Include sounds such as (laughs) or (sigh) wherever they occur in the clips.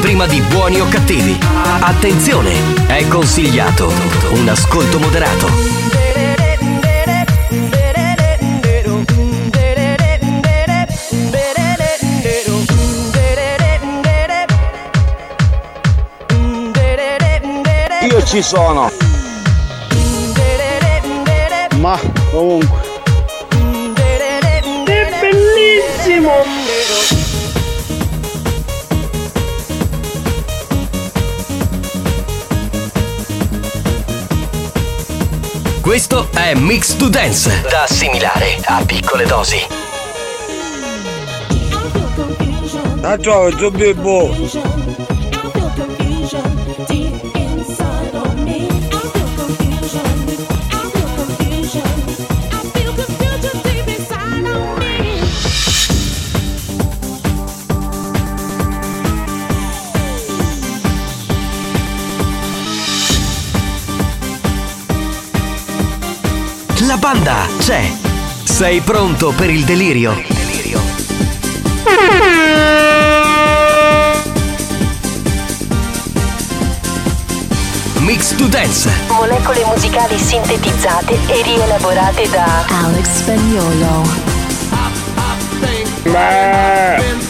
L'anteprima di buoni o cattivi. Attenzione, è consigliato un ascolto moderato. Io ci sono. Ma comunque. È Mix to Dance, da assimilare a piccole dosi. Ah, ciao, c'è. Sei pronto per il delirio? Mix to Dance, molecole musicali sintetizzate e rielaborate da Alex Spagnolo. Inside,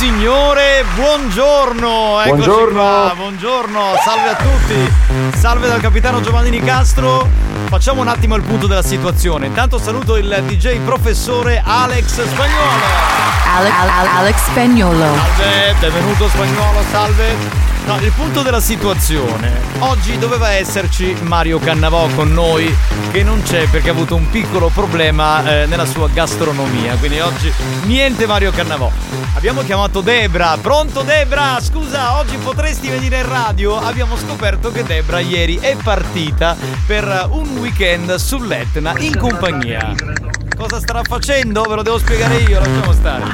signore, buongiorno. Eccoci Buongiorno. qua, buongiorno, salve a tutti. Salve dal capitano Giovanni Nicastro. Facciamo un attimo il punto della situazione. Intanto saluto il DJ professore Alex Spagnolo. Alex, Alex Spagnolo. Salve, benvenuto Spagnolo, salve. No, il punto della situazione. Oggi doveva esserci Mario Cannavò con noi, che non c'è perché ha avuto un piccolo problema eh, nella sua gastronomia. Quindi oggi niente Mario Cannavò. Abbiamo chiamato Debra. Pronto Debra? Scusa, oggi potresti venire in radio? Abbiamo scoperto che Debra ieri è partita per un weekend sull'Etna in compagnia. Cosa starà facendo? Ve lo devo spiegare io, lasciamo stare.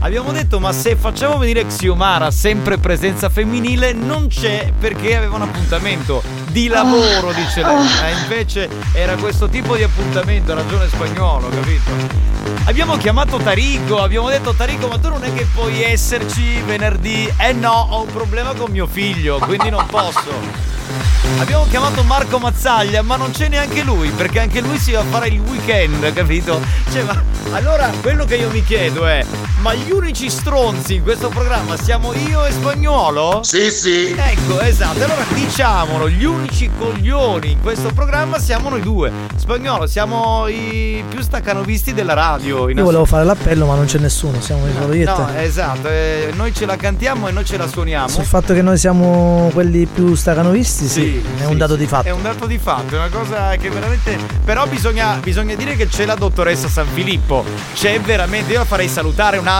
Abbiamo detto ma se facciamo venire Xiomara sempre presenza femminile non c'è perché aveva un appuntamento di lavoro dice lei. Eh, invece era questo tipo di appuntamento ha ragione spagnolo capito? Abbiamo chiamato Tarico abbiamo detto Tarico ma tu non è che puoi esserci venerdì? Eh no ho un problema con mio figlio quindi non posso. Abbiamo chiamato Marco Mazzaglia, ma non c'è neanche lui, perché anche lui si va a fare il weekend, capito? Cioè, ma allora quello che io mi chiedo è: ma gli unici stronzi in questo programma siamo io e spagnolo? Sì, sì. Ecco, esatto. Allora diciamolo, gli unici coglioni in questo programma siamo noi due. Spagnolo, siamo i più staccanovisti della radio. in Io volevo fare l'appello, ma non c'è nessuno, siamo solo io No, esatto, eh, noi ce la cantiamo e noi ce la suoniamo. Sul fatto che noi siamo quelli più stacanovisti, sì, è un dato di fatto. È un dato di fatto, è una cosa che veramente. Però bisogna, bisogna dire che c'è la dottoressa San Filippo. C'è veramente. Io la farei salutare un attimo,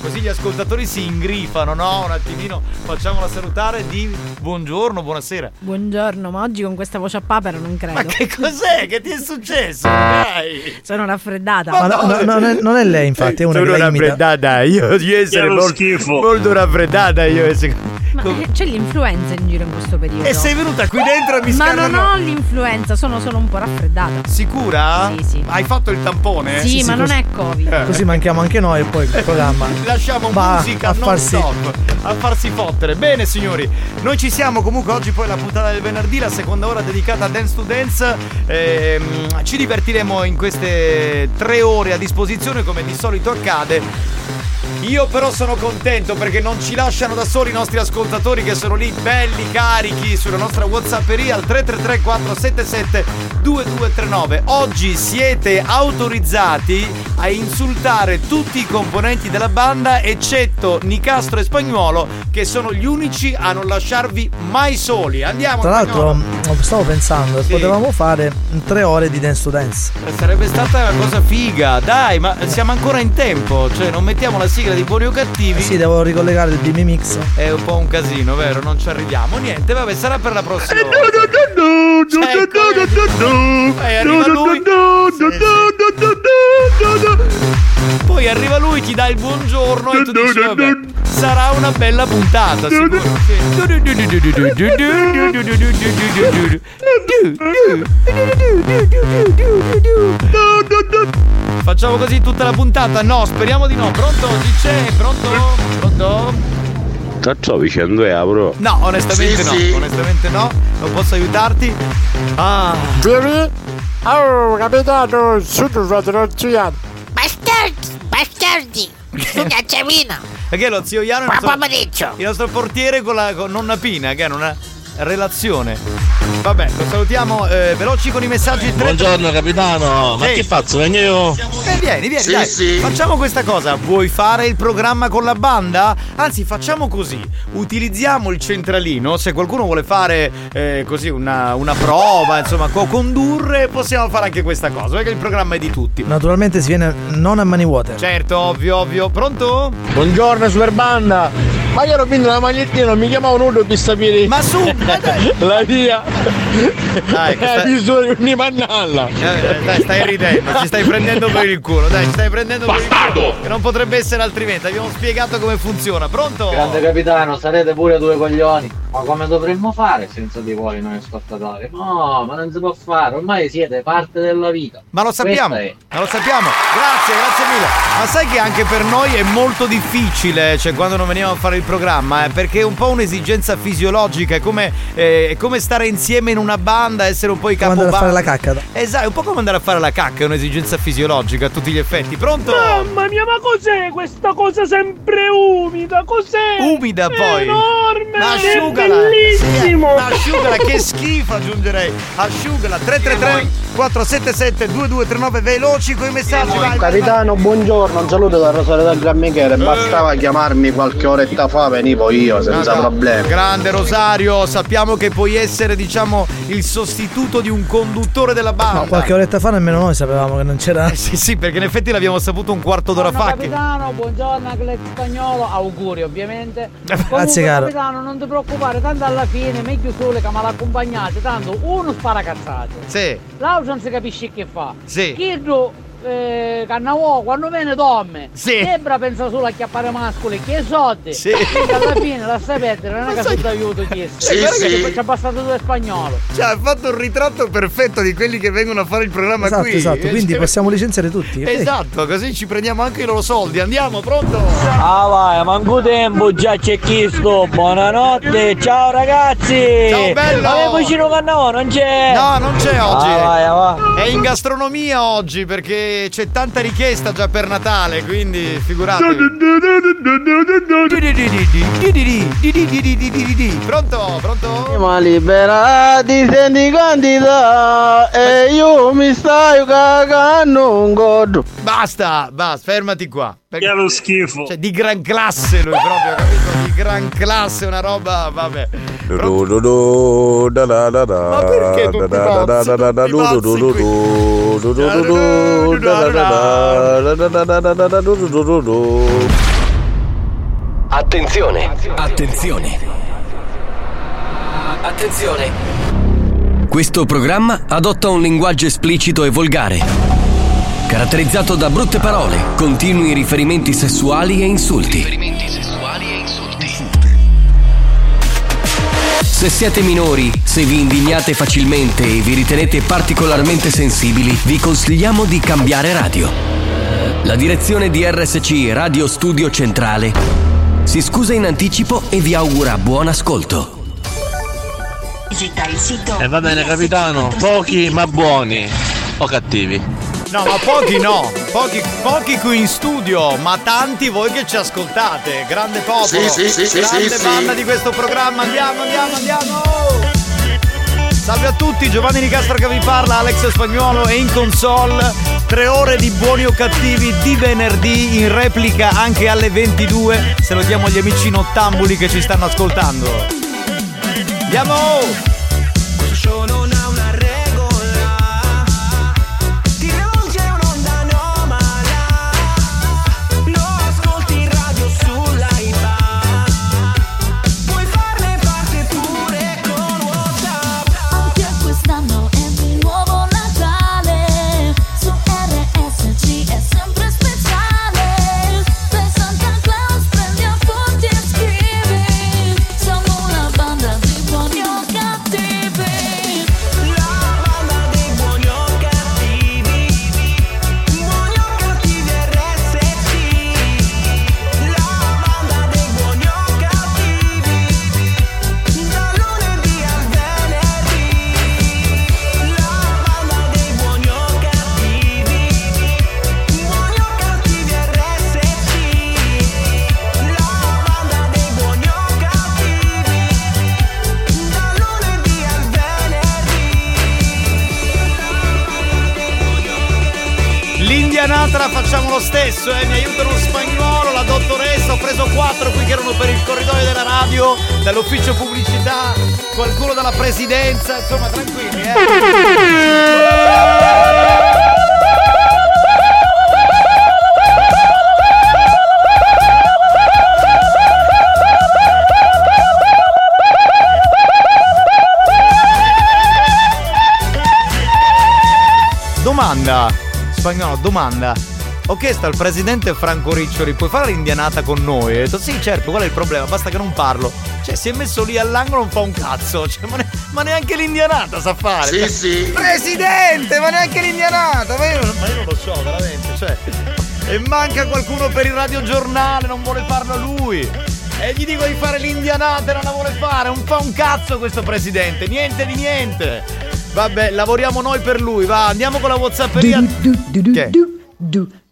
così gli ascoltatori si ingrifano, no? Un attimino. Facciamola salutare di buongiorno, buonasera. Buongiorno, ma oggi con questa voce a papera non credo. Ma che cos'è? Che ti è successo? Dai! Sono raffreddata. Ma no, no, no, non è- non è lei, infatti, è una Sono raffreddata, io di essere molto, molto raffreddata io. essere- Ma eh, c'è l'influenza in giro in questo periodo. E sei venuta qui dentro e mi Ma non ho l'influenza, sono solo un po' raffreddata. Sicura? Sì, sì. Hai fatto il tampone? Sì, ma non è Covid. Eh. Così manchiamo anche noi e poi programma. Lasciamo va musica a non farsi stop a farsi fottere. Bene signori, noi ci siamo comunque oggi poi la puntata del venerdì, la seconda ora dedicata a Dance to Dance. Ehm, ci divertiremo in queste tre ore a disposizione come di solito accade. Io però sono contento perché non ci lasciano da soli i nostri ascoltatori che sono lì belli carichi sulla nostra Whatsapperia al 333 477 2239. Oggi siete autorizzati a insultare tutti i componenti della banda eccetto Nicastro e Spagnuolo che sono gli unici a non lasciarvi mai soli. Andiamo Tra l'altro, Spagnolo. stavo pensando, Sì. potevamo fare tre ore di dance to dance. Sarebbe stata una cosa figa, dai, ma siamo ancora in tempo, cioè non mettiamo la sigla di buoni o cattivi. Eh Sì, devo ricollegare il BB Mix. È un po' un casino, vero? Non ci arriviamo. Niente, vabbè, sarà per la prossima. E. Poi arriva lui, ti dà il buongiorno e tu dici vabbè, sarà una bella puntata, sicuro. Facciamo così tutta la puntata? No, speriamo di no. Pronto? Chi c'è? Pronto? Pronto? Ti trovi 100 euro? No, onestamente Sì, no. sì. Onestamente no. Non posso aiutarti. Ah. Vieni? Oh, capitano, fate l'anziano. Bastardi, bastardi. Su Gazzavina. Perché lo zio Iano è il nostro, il nostro portiere con la con nonna Pina, che hanno una relazione. Vabbè, lo salutiamo. eh, veloci con i messaggi. Buongiorno capitano, ma Sì. che faccio? Vengo io? Eh, vieni, vieni, Sì, dai. sì. Facciamo questa cosa. Vuoi fare il programma con la banda? Anzi, facciamo così. Utilizziamo il centralino. Se qualcuno vuole fare eh, così una, una prova, insomma, co-condurre, possiamo fare anche questa cosa. Perché il programma è di tutti. Naturalmente si viene non a mani vuote. Certo, ovvio, ovvio. Pronto? Buongiorno, super banda. Ma io ero vinto la magliettina, non mi chiamavo nudo per sapere. Ma su, (laughs) La via. Dai, Eh, questa- di solo di pannalla. Eh, dai, stai ridendo, ci stai prendendo per il culo, dai, ci stai prendendo per il culo. Che non potrebbe essere altrimenti, abbiamo spiegato come funziona. Pronto? Grande capitano, sarete pure due coglioni. Ma come dovremmo fare senza di voi noi ascoltatori? No, ma non si può fare, ormai siete parte della vita. Ma lo sappiamo, ma lo sappiamo. Grazie, grazie mille. Ma sai che anche per noi è molto difficile, cioè quando non veniamo a fare il programma, eh, perché è un po' un'esigenza fisiologica, è come eh, è come stare insieme in una banda, essere un po' i Come andare a capobanda. fare la cacca. Esatto, è un po' come andare a fare la cacca, è un'esigenza fisiologica a tutti gli effetti. Pronto? Mamma mia, ma cos'è questa cosa sempre umida? Cos'è? Umida È poi. enorme! Ma È asciugala! bellissimo! Ma asciugala, che schifo aggiungerei! Asciugala 333 477 2239 veloci con i messaggi, vai! Capitano, buongiorno, un saluto da Rosario del Gran Michele. Bastava chiamarmi qualche oretta fa, venivo io senza No, no. problemi. Grande Rosario, sappiamo che puoi essere, diciamo, il sostituto di un conduttore della banda. No, qualche oretta fa nemmeno noi sapevamo che non c'era. (laughs) Sì, sì, perché in effetti l'abbiamo saputo un quarto d'ora fa. che- capitano, buongiorno anche l'ex spagnolo, auguri ovviamente. (laughs) Comunque, Grazie, caro. capitano, non ti preoccupare, tanto alla fine meglio sole che me l'accompagnate, tanto uno spara cazzate. Sì. L'altro non si capisce che fa. Sì. Chiedo eh, Cannavò, quando viene dorme, Sì. sembra pensa solo a chiappare mascoli, che soldi. Sì. Quindi alla fine lascia perdere, non è che sai- tutto aiuto chiesto. Sì, sì. che ci ha passato due spagnolo. Cioè, ha fatto un ritratto perfetto di quelli che vengono a fare il programma Esatto, qui. esatto. Quindi Cioè- possiamo licenziare tutti. Esatto, così ci prendiamo anche i loro soldi. Andiamo, pronto? Ah vai, manco tempo, già c'è chiesto. Buonanotte, ciao ragazzi! Ciao, bello! Ma vicino Cannavò non c'è! No, non c'è oggi. Ah, vai, ah, va. È in gastronomia oggi perché c'è tanta richiesta già per Natale, quindi figuratevi. Pronto? Pronto? Ma liberati, senti candida e io mi stai cagando un godo. Basta, basta, fermati qua. Perché Che è lo schifo. Cioè, di gran classe lui proprio, capito? Di gran classe, una roba, vabbè. Ma perché tutti pazzi, tutti pazzi Attenzione, attenzione. Attenzione. Questo programma adotta un linguaggio esplicito e volgare, caratterizzato da brutte parole, continui riferimenti sessuali e insulti. Se siete minori, se vi indignate facilmente e vi ritenete particolarmente sensibili, vi consigliamo di cambiare radio. La direzione di RSC Radio Studio Centrale si scusa in anticipo e vi augura buon ascolto. Visita il sito. E va bene capitano, pochi ma buoni. O cattivi. No, ma pochi no. Pochi, pochi qui in studio, ma tanti voi che ci ascoltate. Grande popolo. Sì, sì, sì, grande sì, banda sì. di questo programma. Andiamo, andiamo, andiamo. Salve a tutti, Giovanni Nicastro che vi parla, Alex Spagnuolo e in console. Tre ore di buoni o cattivi di venerdì, in replica anche alle 22. Se lo diamo agli amici nottambuli che ci stanno ascoltando. Andiamo! Stesso, eh, mi aiuta uno spagnolo, la dottoressa, ho preso quattro qui che erano per il corridoio della radio, dall'ufficio pubblicità, qualcuno dalla presidenza, insomma tranquilli, eh. Domanda, spagnolo, domanda. Ho chiesto al presidente Franco Riccioli, puoi fare l'indianata con noi? Ha detto sì, certo, qual è il problema? Basta che non parlo. Cioè, si è messo lì all'angolo, non fa un cazzo. (laughs) Cioè, ma, ne- ma neanche l'indianata sa fare. Sì, Cioè, sì. Presidente, ma neanche l'indianata. Ma io, ma io non lo so, veramente. Cioè, e manca qualcuno per il radiogiornale, non vuole farlo lui. E gli dico di fare l'indianata e non la vuole fare. Un fa un cazzo questo presidente. Niente di niente. Vabbè, lavoriamo noi per lui. Va, andiamo con la Whatsapperia. Che? Ma perché? No, ragazzi.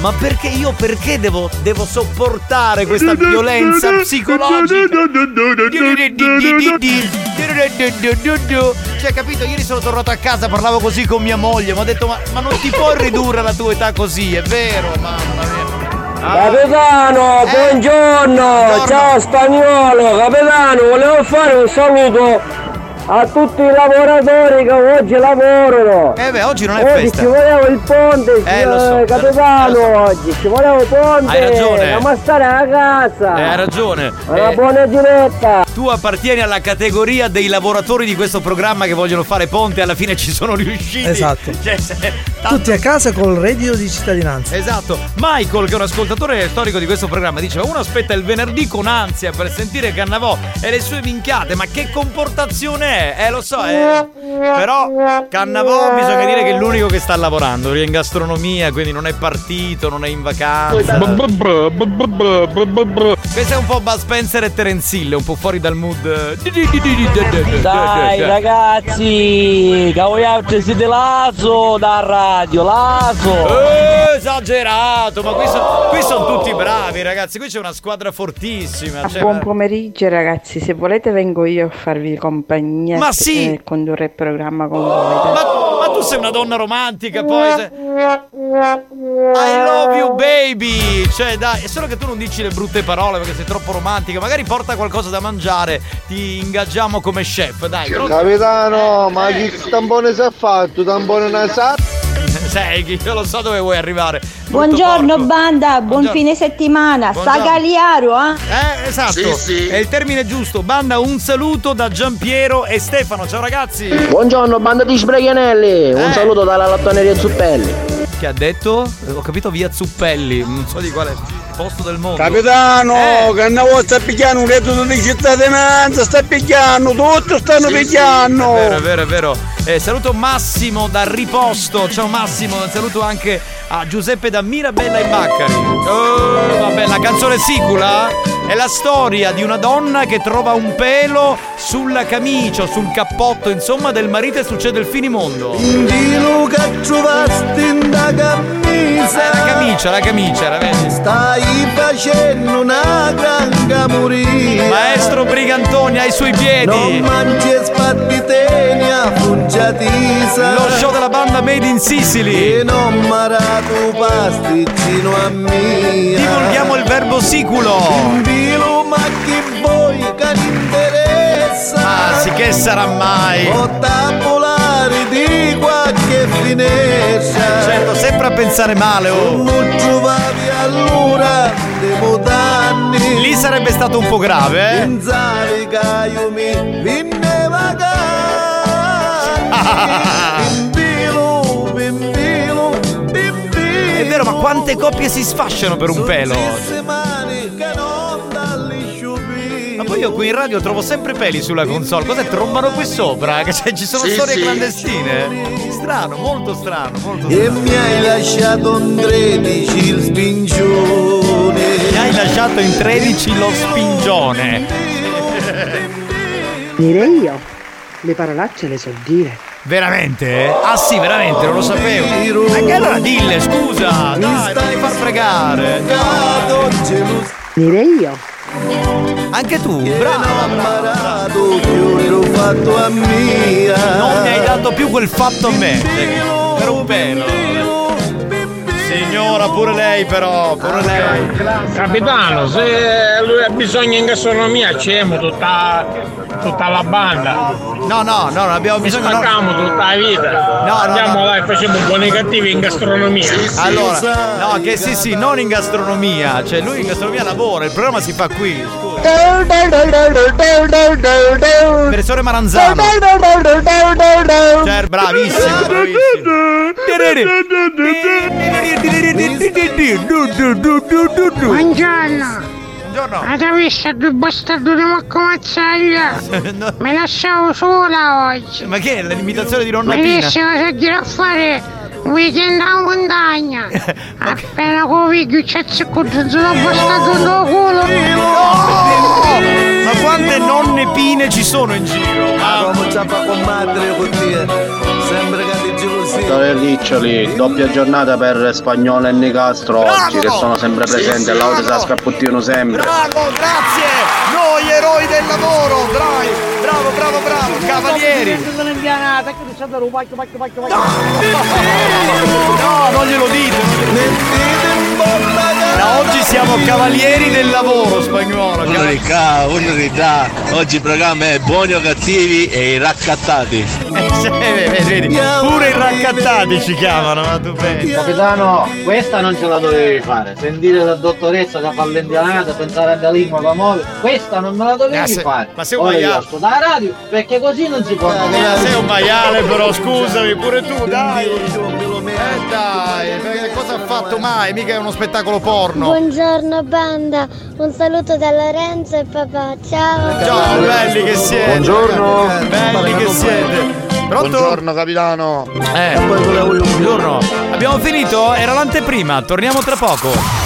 Ma perché io perché devo, devo sopportare questa violenza psicologica? Cioè, capito? Ieri sono tornato a casa, parlavo così con mia moglie, mi ha detto ma, ma non ti puoi ridurre alla tua età così, è vero, mamma mia. Ah. Capitano, Eh, buongiorno, ciao spagnolo, capitano, volevo fare un saluto a tutti i lavoratori che oggi lavorano. Eh beh, oggi non è oggi festa. ci volevo il ponte, Eh, lo so, capitano, oggi ci volevo il ponte. Hai ragione. Andiamo a stare a casa. Eh, hai ragione. Una Eh, buona diretta. Tu appartieni alla categoria dei lavoratori di questo programma che vogliono fare ponte e alla fine ci sono riusciti. Esatto. Cioè, tanto- Tutti a casa col reddito di cittadinanza. Esatto, Michael che è un ascoltatore storico di questo programma diceva uno aspetta il venerdì con ansia per sentire Cannavò e le sue minchiate, ma che comportazione è? Eh lo so, eh. Però Cannavò bisogna dire che è l'unico che sta lavorando, è in gastronomia, quindi non è partito, non è in vacanza. Questo è un po' Bud Spencer e Terence Hill, un po' fuori dal mood. Dai ragazzi, che voi altri siete laso da radio, laso. Eh, esagerato, ma qui, so- qui sono tutti bravi ragazzi, qui c'è una squadra fortissima. cioè- Buon pomeriggio ragazzi, se volete vengo io a farvi compagnia Ma sì! e condurre il programma con voi. ma tu sei una donna romantica, poi. sei- I love you, baby! Cioè, dai, è solo che tu non dici le brutte parole perché sei troppo romantica. Magari porta qualcosa da mangiare, ti ingaggiamo come chef, dai. però- Capitano, ma che tampone si è fatto? Tampone nasale? Sai (laughs) che io lo so dove vuoi arrivare. Buongiorno banda, buon fine settimana, Buongiorno. Cagliaro, eh? Eh, esatto, è il termine giusto. Banda, un saluto da Giampiero e Stefano. Ciao ragazzi! Buongiorno, banda di sbreghianelli. Un Eh. saluto dalla lattoneria Zuppelli. Che ha detto? Ho capito via Zuppelli, non so di quale posto del mondo. Capitano, Eh. che una volta sta pigliando un reddito di cittadinanza, sta pigliando, tutto stanno pigliando. È vero, è vero, è vero. Eh, saluto Massimo da Riposto. Ciao Massimo, saluto anche a Giuseppe da Mirabella e Baccari. Oh, vabbè, la canzone sicula è la storia di una donna che trova un pelo sulla camicia sul cappotto, insomma, del marito e succede il finimondo. Dillo che trovasti in da camisa La camicia, la camicia, era vedi? Stai facendo una gran camuria Maestro Brigantoni ai suoi piedi. Non mangi e spattiteni a fungiatisa Lo show della banda Made in Sicily. E non marato pasticcino a mia Divulghiamo il verbo siculo. Dillo ma che vuoi che interessa Ma sì che sarà mai? O tabulare di finestra Certo, sempre a pensare male, oh. Non trovavi allora devo danni Lì sarebbe stato un po' grave, eh? Io mi vinne (laughs) bimbilo È vero, ma quante coppie si sfasciano per un pelo? Poi io qui in radio trovo sempre peli sulla console. Cos'è? Trombano qui sopra? Che cioè, ci sono Sì, storie sì. clandestine? Strano, molto strano, molto E strano. mi hai lasciato un 13 il spingione Mi hai lasciato in 13 lo spingione. Direi io. Le parolacce le so dire. Veramente? Ah sì, veramente, non lo sapevo. Anche allora dille, scusa, dai, non ti far fregare. Direi io. Anche tu, brava, brava. Ti ho fatto a mia Non mi hai dato più quel fatto a me. Per un pelo. Signora, pure lei però, pure lei. Capitano, se lui ha bisogno in gastronomia c'è tutta, tutta la banda. No, no, no, non abbiamo bisogno. no. Spacchiamo tutta la vita. No, no, Andiamo no. là e facciamo buoni e cattivi in gastronomia. Allora, no, che sì, sì, non in gastronomia. Cioè, lui in gastronomia lavora, il programma si fa qui. Scusa. Professore Maranzano. Cioè, bravissimo, bravissimo. Buongiorno. Buongiorno. Avete visto due bastardi di Maccomazzaglia? (laughs) No. Mi lasciavo sola oggi. Ma che è l'imitazione di nonna Mi Pina? se dire a fare Weekend a montagna. (laughs) Appena con figlio c'è secondo sono bastato il culo. Ma quante nonne pine ci sono in giro? Ma come c'è con madre con te? Sempre che ti giro così. Dove riccioli, doppia giornata per Spagnolo e Nicastro oggi che sono sempre presenti, sì. l'auto sa scappottino sempre. Bravo, grazie! Noi eroi del lavoro, dai! Bravo, bravo, bravo, cavalieri! Indianata. No, non glielo dite! Da oggi siamo cavalieri del lavoro spagnolo. Unica, unica, oggi il programma è buoni o cattivi e i raccattati. Eh, sì, vedi, vedi, pure i raccattati ci chiamano, ma tu pensi? Capitano, questa non ce la dovevi fare. Sentire la dottoressa che fa l'indianata, pensare alla lingua muove, questa non me la dovevi Ma se- fare. ma sei un Ora io radio perché così non si può Ma sei un maiale però, scusami, pure tu, dai! Eh dai, cosa ha fatto mai? Mica è uno spettacolo porno! Buongiorno banda, un saluto da Lorenzo e papà, ciao! Ciao, belli che siete! Buongiorno. Belli che siete! Pronto? Buongiorno capitano. Eh, buongiorno. Abbiamo finito? Era l'anteprima, torniamo tra poco.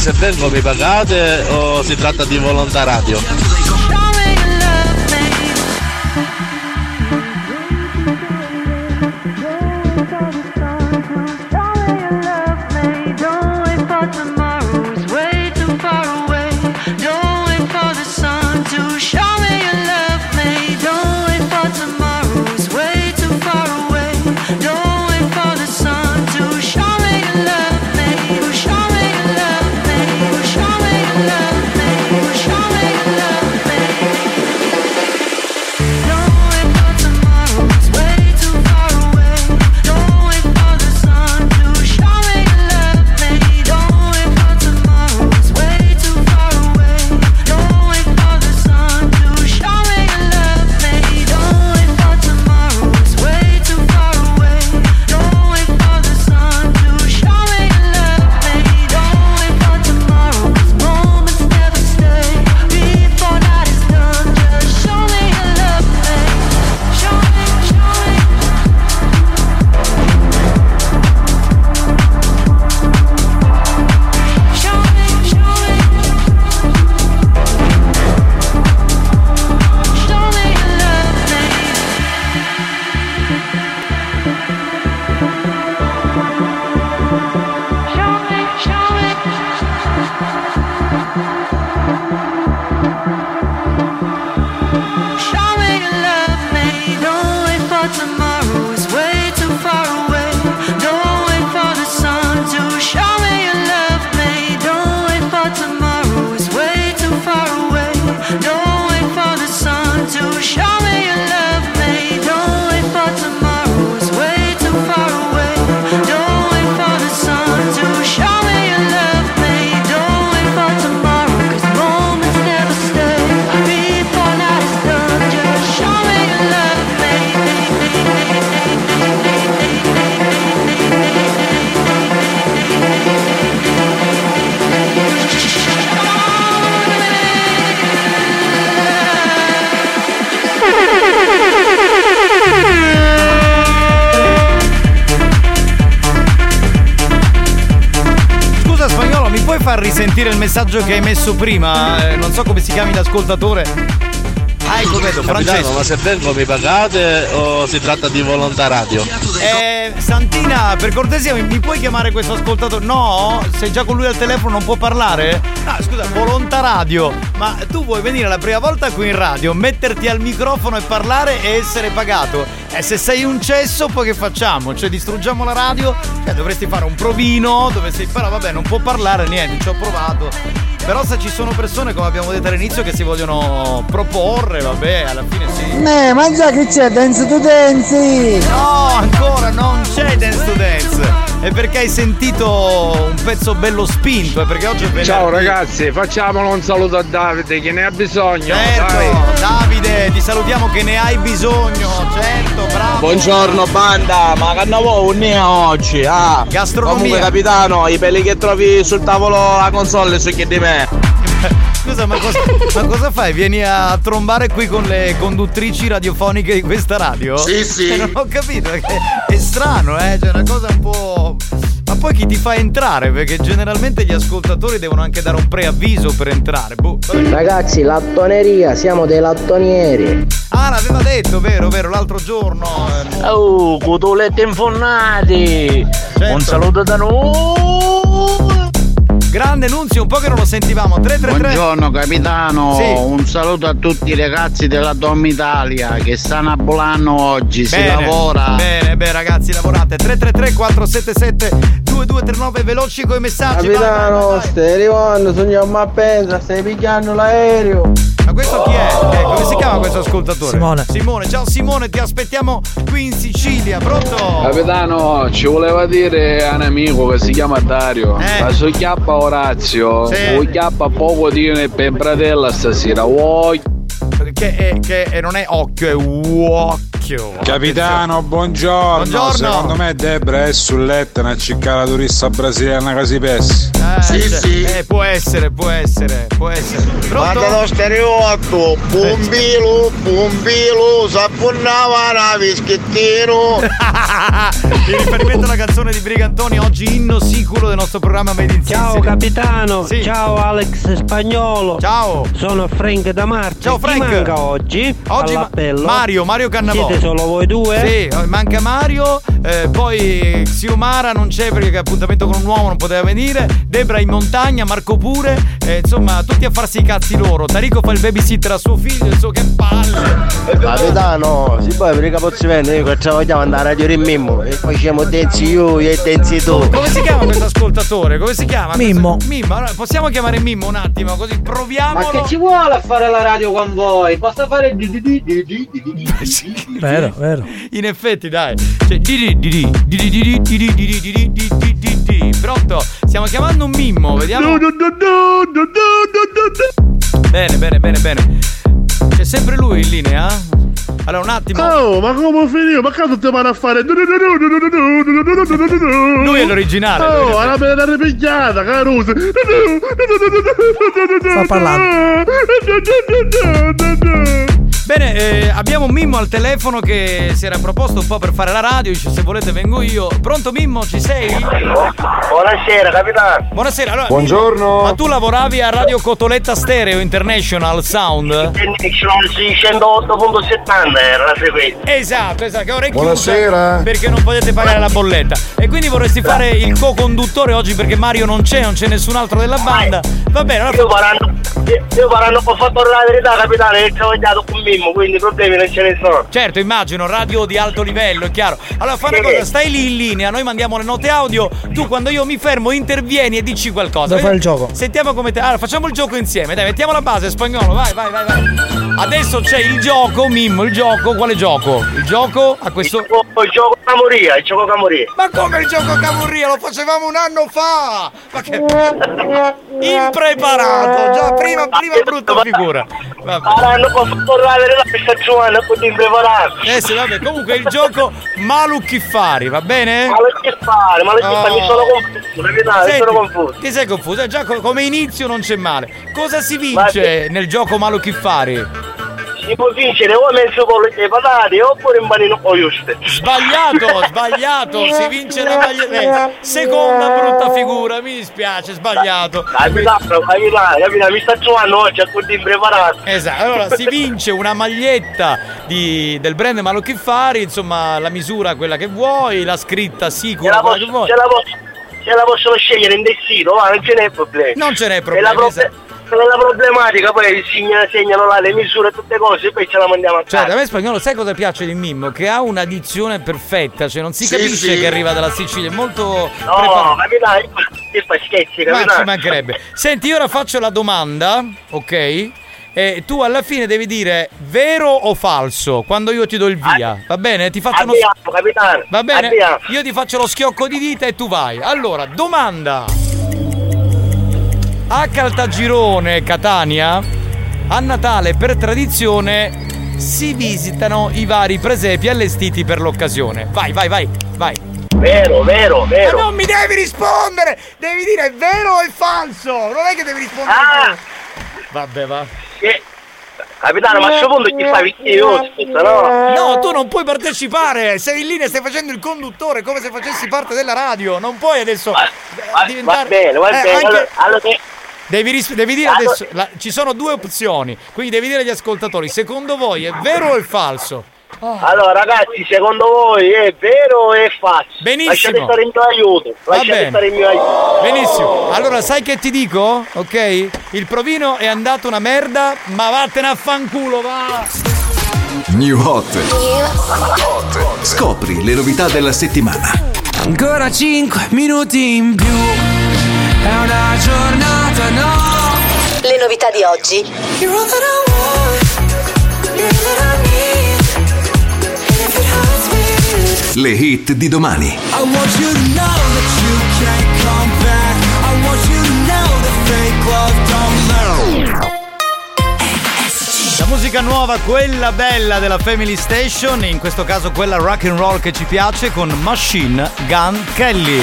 Se vengo mi pagate o si tratta di volontariato? Puoi far risentire il messaggio che hai messo prima? Eh, non so come si chiami l'ascoltatore. Ah, ecco, vedo, Francesco. ma se vengo mi pagate o si tratta di volontario? Eh, Santina, per cortesia, mi, mi puoi chiamare questo ascoltatore? No? Sei già con lui al telefono, non può parlare? Ah, scusa, Volonta Radio. Ma tu vuoi venire la prima volta qui in radio, metterti al microfono e parlare e essere pagato? E se sei un cesso, poi che facciamo? Cioè, distruggiamo la radio? Cioè, dovresti fare un provino, dovresti. Però vabbè, non può parlare niente, ci ho provato. Però se ci sono persone, come abbiamo detto all'inizio, che si vogliono proporre, vabbè, alla fine sì. Eh, ma già che c'è Dance to Dance! No, ancora non c'è Dance to Dance. È perché hai sentito un pezzo bello spinto, è perché oggi è venerdì. Ciao ragazzi, facciamolo un saluto a Davide che ne ha bisogno. Certo, dai. Davide, ti salutiamo che ne hai bisogno, certo, bravo. Buongiorno banda, ma che vuoi un oggi? Ah, Gastronomia. Comunque capitano, i peli che trovi sul tavolo la console sono che di me. (laughs) Scusa, ma cosa, ma cosa fai? Vieni a trombare qui con le conduttrici radiofoniche di questa radio? Sì, sì. Eh, (laughs) non ho capito, è strano, eh? C'è una cosa un po'. Ma poi chi ti fa entrare? Perché generalmente gli ascoltatori devono anche dare un preavviso per entrare. Boh. Ragazzi, lattoneria, siamo dei lattonieri. Ah, l'aveva detto, vero, vero, l'altro giorno. ehm. Oh, cotolette infonnati! Certo. Un saluto da noi! Grande Nunzio, un po' che non lo sentivamo. 333. Buongiorno capitano, Sì. un saluto a tutti i ragazzi della Dom Italia che stanno a Bolano oggi, si Bene, lavora. Bene, bene ragazzi, lavorate. 333 477 2239 veloci con i messaggi. vai, vai, vai, Capitano, vai. stai arrivando, sogniamo a pensa, stai picchiando l'aereo. Ma questo chi è? Eh, come si chiama questo ascoltatore? Simone. Simone, ciao Simone, ti aspettiamo qui in Sicilia, pronto? Capitano, ci voleva dire a un amico che si chiama Dario. Eh. Ma su chiappa Orazio, Sì. o chiappa poco di per bratella stasera. Vuoi? Che, è- che è- non è occhio, è uocchio. Capitano, buongiorno. Buongiorno. Secondo me Debra è sul letto a cercare la turista brasiliana che si pessi. Eh, Sì, cioè, sì. eh, può essere, può essere, può essere. Pronto? Guarda lo stereotto, bombilo, bombilo, s'appunnava una vischettino. (laughs) In riferimento alla canzone di Brigantoni, oggi inno sicuro del nostro programma in Ciao capitano, Sì. ciao Alex Spagnolo. Ciao. Sono Frank da Marte. Ciao, Frank. Manca oggi? Oggi all'appello? Mario, Mario Cannavò. Siete solo voi due? Sì, manca Mario, eh, poi Xiomara non c'è perché ha appuntamento con un uomo non poteva venire, Debra in montagna, Marco pure, eh, insomma tutti a farsi i cazzi loro. Tarico fa il babysitter a suo figlio, insomma che palle. Capitano, si può per i capozzimendi, io vogliamo andare a radio in Mimmo e facciamo densi io e densi tu. Come si chiama questo ascoltatore? Come si chiama? Mimmo. Mimmo, allora, possiamo chiamare Mimmo un attimo così proviamo. Ma che ci vuole a fare la radio con voi? basta fare vero vero in effetti dai pronto stiamo chiamando un mimmo vediamo bene bene bene bene c'è sempre lui in linea allora, un attimo. Oh, ma come finire? Ma cazzo ti vanno a fare? Lui è l'originale. Oh, alla bella ripigliata, caruso. Sta parlando. Bene, eh, abbiamo Mimmo al telefono che si era proposto un po' per fare la radio, dice se volete vengo io. Pronto Mimmo, ci sei? Buonasera, capitano. Buonasera, allora, Buongiorno. Mimmo, ma tu lavoravi a Radio Cotoletta Stereo International Sound? International 608.70 domanda era la seguente. Esatto, esatto, che ora è Buonasera. Perché non potete pagare la bolletta. E quindi vorresti fare il co-conduttore oggi perché Mario non c'è, non c'è nessun altro della banda. Va bene, allora. Io faranno io parlando ho fatto la verità, capitale, che ci ho sbagliato con Mimmo, quindi problemi non ce ne sono. Certo, immagino, radio di alto livello, è chiaro. Allora fa una cosa, stai lì in linea, noi mandiamo le note audio, tu quando io mi fermo intervieni e dici qualcosa. Dai fare il gioco. Sentiamo come te. Allora, facciamo il gioco insieme, dai, mettiamo la base spagnolo, vai, vai, vai, vai. Adesso c'è il gioco, Mimmo, il gioco quale gioco? Il gioco a questo. Il gioco Camoria, il gioco Camoria. Ma come il gioco Camurria? Lo facevamo un anno fa! Ma che. (laughs) Impreparato! Già prima, prima brutta figura. Vabbè. Saranno per fare la questa giovane così impreparato. Eh sì, vabbè, comunque il gioco Malu Chiffari, va bene? Ma che fare? Ma che fare? Mi Oh. sono confuso, capitano, mi sono confuso. Ti sei confuso? Eh, Già co- come inizio non c'è male. Cosa si vince nel gioco Malu Chiffari? Si può vincere o mezzo pollo di patate oppure un panino con giusto. Sbagliato, (laughs) sbagliato, si vince la maglietta. Eh, Seconda brutta figura, mi dispiace, sbagliato. Mi sta trovando oggi a tutti impreparato. Esatto, allora si (laughs) vince una maglietta di- del brand Malocchifari, insomma la misura quella che vuoi, la scritta sicura la, quella posso, che vuoi. ce, la posso, ce la possono scegliere in destino, ma non ce n'è problema. Non ce n'è problema. La, proble- la problematica poi segna- segnano là le misure e tutte cose e poi ce la mandiamo a Cioè, casa. a me spagnolo sai cosa piace di Mimmo? Che ha una dizione perfetta, cioè non si Sì, capisce sì. che arriva dalla Sicilia, è molto No, preparato. capitano, che fai scherzi, Ma ci mancherebbe. Senti, io ora faccio la domanda, ok? E tu alla fine devi dire vero o falso quando io ti do il via. Va bene? Ti faccio uno Abbiamo, capitano. Va bene? abbiamo. Io ti faccio lo schiocco di dita e tu vai. Allora, domanda. A Caltagirone, Catania, a Natale per tradizione si visitano i vari presepi allestiti per l'occasione. Vai, vai, vai, vai. Vero, vero, vero. Ma non mi devi rispondere! Devi dire vero o falso! Non è che devi rispondere Ah! Vabbè, va. Che- Capitano, ma a questo punto chi fai io? Scusa, no? No, tu non puoi partecipare, sei lì e stai facendo il conduttore come se facessi parte della radio, non puoi adesso eh, diventare... Va bene, va Eh, bene. anche- Allora, allora che- Devi, ris- devi dire Allora- adesso, la- ci sono due opzioni, quindi devi dire agli ascoltatori, secondo voi è vero o è falso? Allora ragazzi, secondo voi è vero o è falso? Benissimo. Lasciate stare il mio aiuto. Lasciate bene. stare il mio aiuto. Benissimo, allora sai che ti dico? Ok? Il provino è andato una merda, ma vattene a fanculo, va! New Hot. Scopri le novità della settimana. Ancora 5 minuti in più. È una giornata, no. Le novità di oggi. Le hit di domani. I want you to know that you can't come back. I want you to know that fake love don't last. La musica nuova, quella bella della Family Station, in questo caso quella rock and roll che ci piace con Machine Gun Kelly.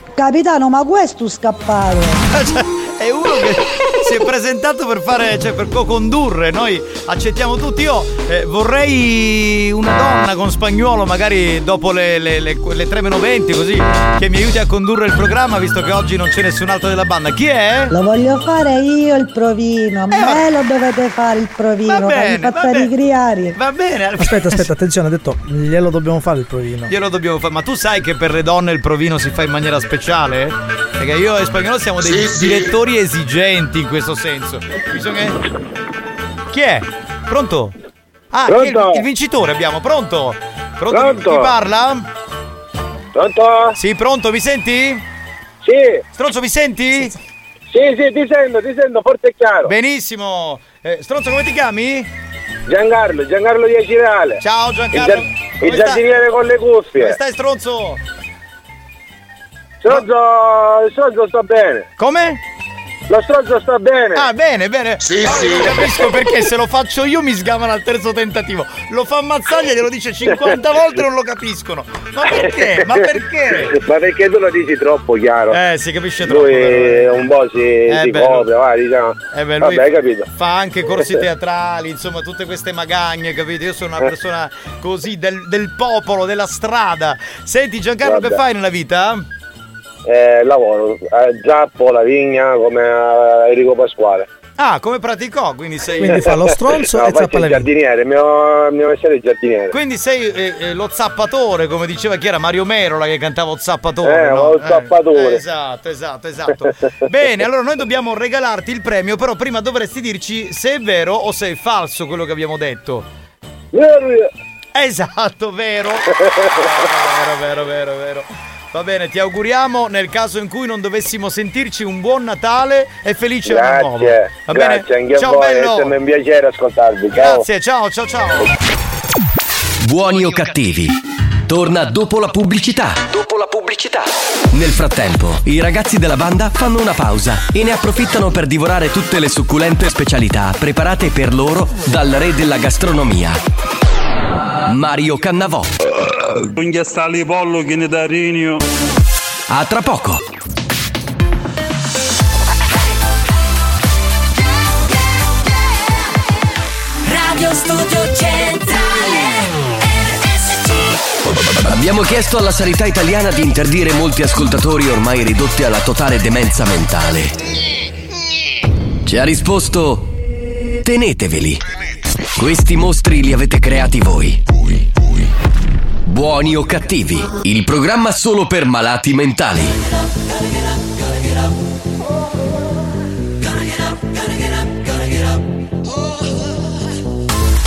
Capitano, ma questo scappato. (laughs) È uno che si è presentato per fare, cioè per co-condurre. Noi accettiamo tutti. Io eh, vorrei una donna con spagnolo, magari dopo le, le, le, le 3 meno 20, così che mi aiuti a condurre il programma, visto che oggi non c'è nessun altro della banda. Chi è? Lo voglio fare io il provino, a me lo dovete fare il provino, Eh, Va bene, mi va fate bene. ricriare. Va bene. Aspetta, aspetta, attenzione, ha detto glielo dobbiamo fare il provino. Glielo dobbiamo fare. Ma tu sai che per le donne il provino si fa in maniera speciale? Perché io e spagnolo siamo dei Sì, sì. direttori esigenti in questo senso. Bisogna. Chi è? Pronto? Ah, è il, Pronto? il vincitore abbiamo, pronto? Pronto? Pronto? Chi parla? Pronto? Sì, pronto, mi senti? Sì. Stronzo, mi senti? Sì, sì, ti sento, ti sento forte e chiaro. Benissimo. Eh, Stronzo, come ti chiami? Giancarlo, Giancarlo di Acireale. Ciao Giancarlo. Il, giardiniere con le cuffie. Come stai, stronzo? Stronzo, stronzo sta bene. Come? Lo stronzo sta bene. Ah, bene, bene. Sì, No, sì. Non capisco perché se lo faccio io mi sgamano al terzo tentativo. Lo fa Mazzaglia, glielo dice 50 (laughs) volte e non lo capiscono. Ma perché? Ma perché? Ma perché tu lo dici troppo chiaro? Eh, si capisce troppo. Lui però, eh. un po' si, Eh, si beh, copia, va, diciamo. Eh beh, lui Vabbè, capito. fa anche corsi (laughs) teatrali, insomma, tutte queste magagne, capito? Io sono una persona così del, del popolo, della strada. Senti, Giancarlo, che Vabbè. fai nella vita? Eh, lavoro a Giappo, la vigna, come a Enrico Pasquale. Ah, come praticò, quindi sei. Quindi fa lo stronzo (laughs) no, e zappa il giardiniere, il mio, mio mestiere è il giardiniere. Quindi sei eh, eh, lo zappatore, come diceva chi era Mario Merola che cantava zappatore. Eh, no? o zappatore. esatto, esatto, esatto. Bene, allora noi dobbiamo regalarti il premio, però prima dovresti dirci se è vero o se è falso quello che abbiamo detto. Esatto, (laughs) vero. vero, vero, vero, vero. Va bene, ti auguriamo nel caso in cui non dovessimo sentirci un buon Natale e felice anno nuovo. Grazie, Va bene? grazie anche ciao a voi, bello. è sempre un piacere ascoltarvi. Ciao. Grazie, ciao, ciao, ciao. Buoni o cattivi? Torna dopo la pubblicità. Dopo la pubblicità. Nel frattempo, i ragazzi della banda fanno una pausa e ne approfittano per divorare tutte le succulente specialità preparate per loro dal re della gastronomia. Mario Cannavò. Stalli pollo che ne da rinio. A tra poco. Radio Studio Centrale RSC Abbiamo chiesto alla sanità italiana di interdire molti ascoltatori ormai ridotti alla totale demenza mentale. Ci ha risposto: Teneteveli. Questi mostri li avete creati voi. Buoni o cattivi, il programma solo per malati mentali.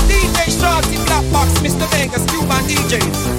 DJ Shorty, Black Box, Mr. Vegas, Cuban DJs.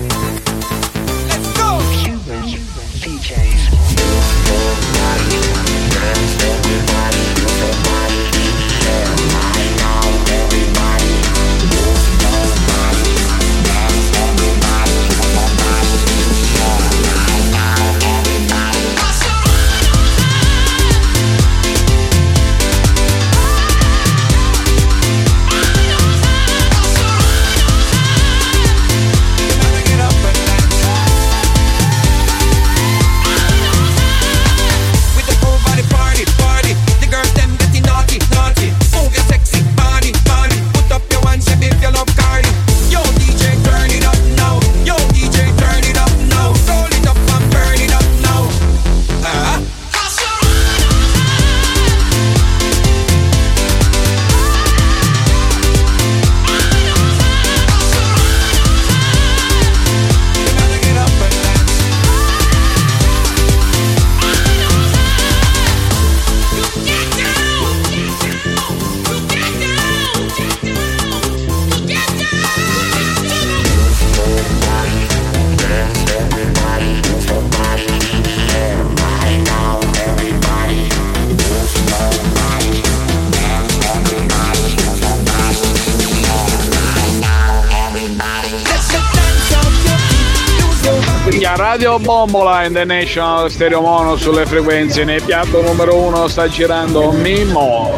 Quindi a Radio Bombola International Stereo Mono sulle frequenze nel piatto numero uno sta girando Mimo.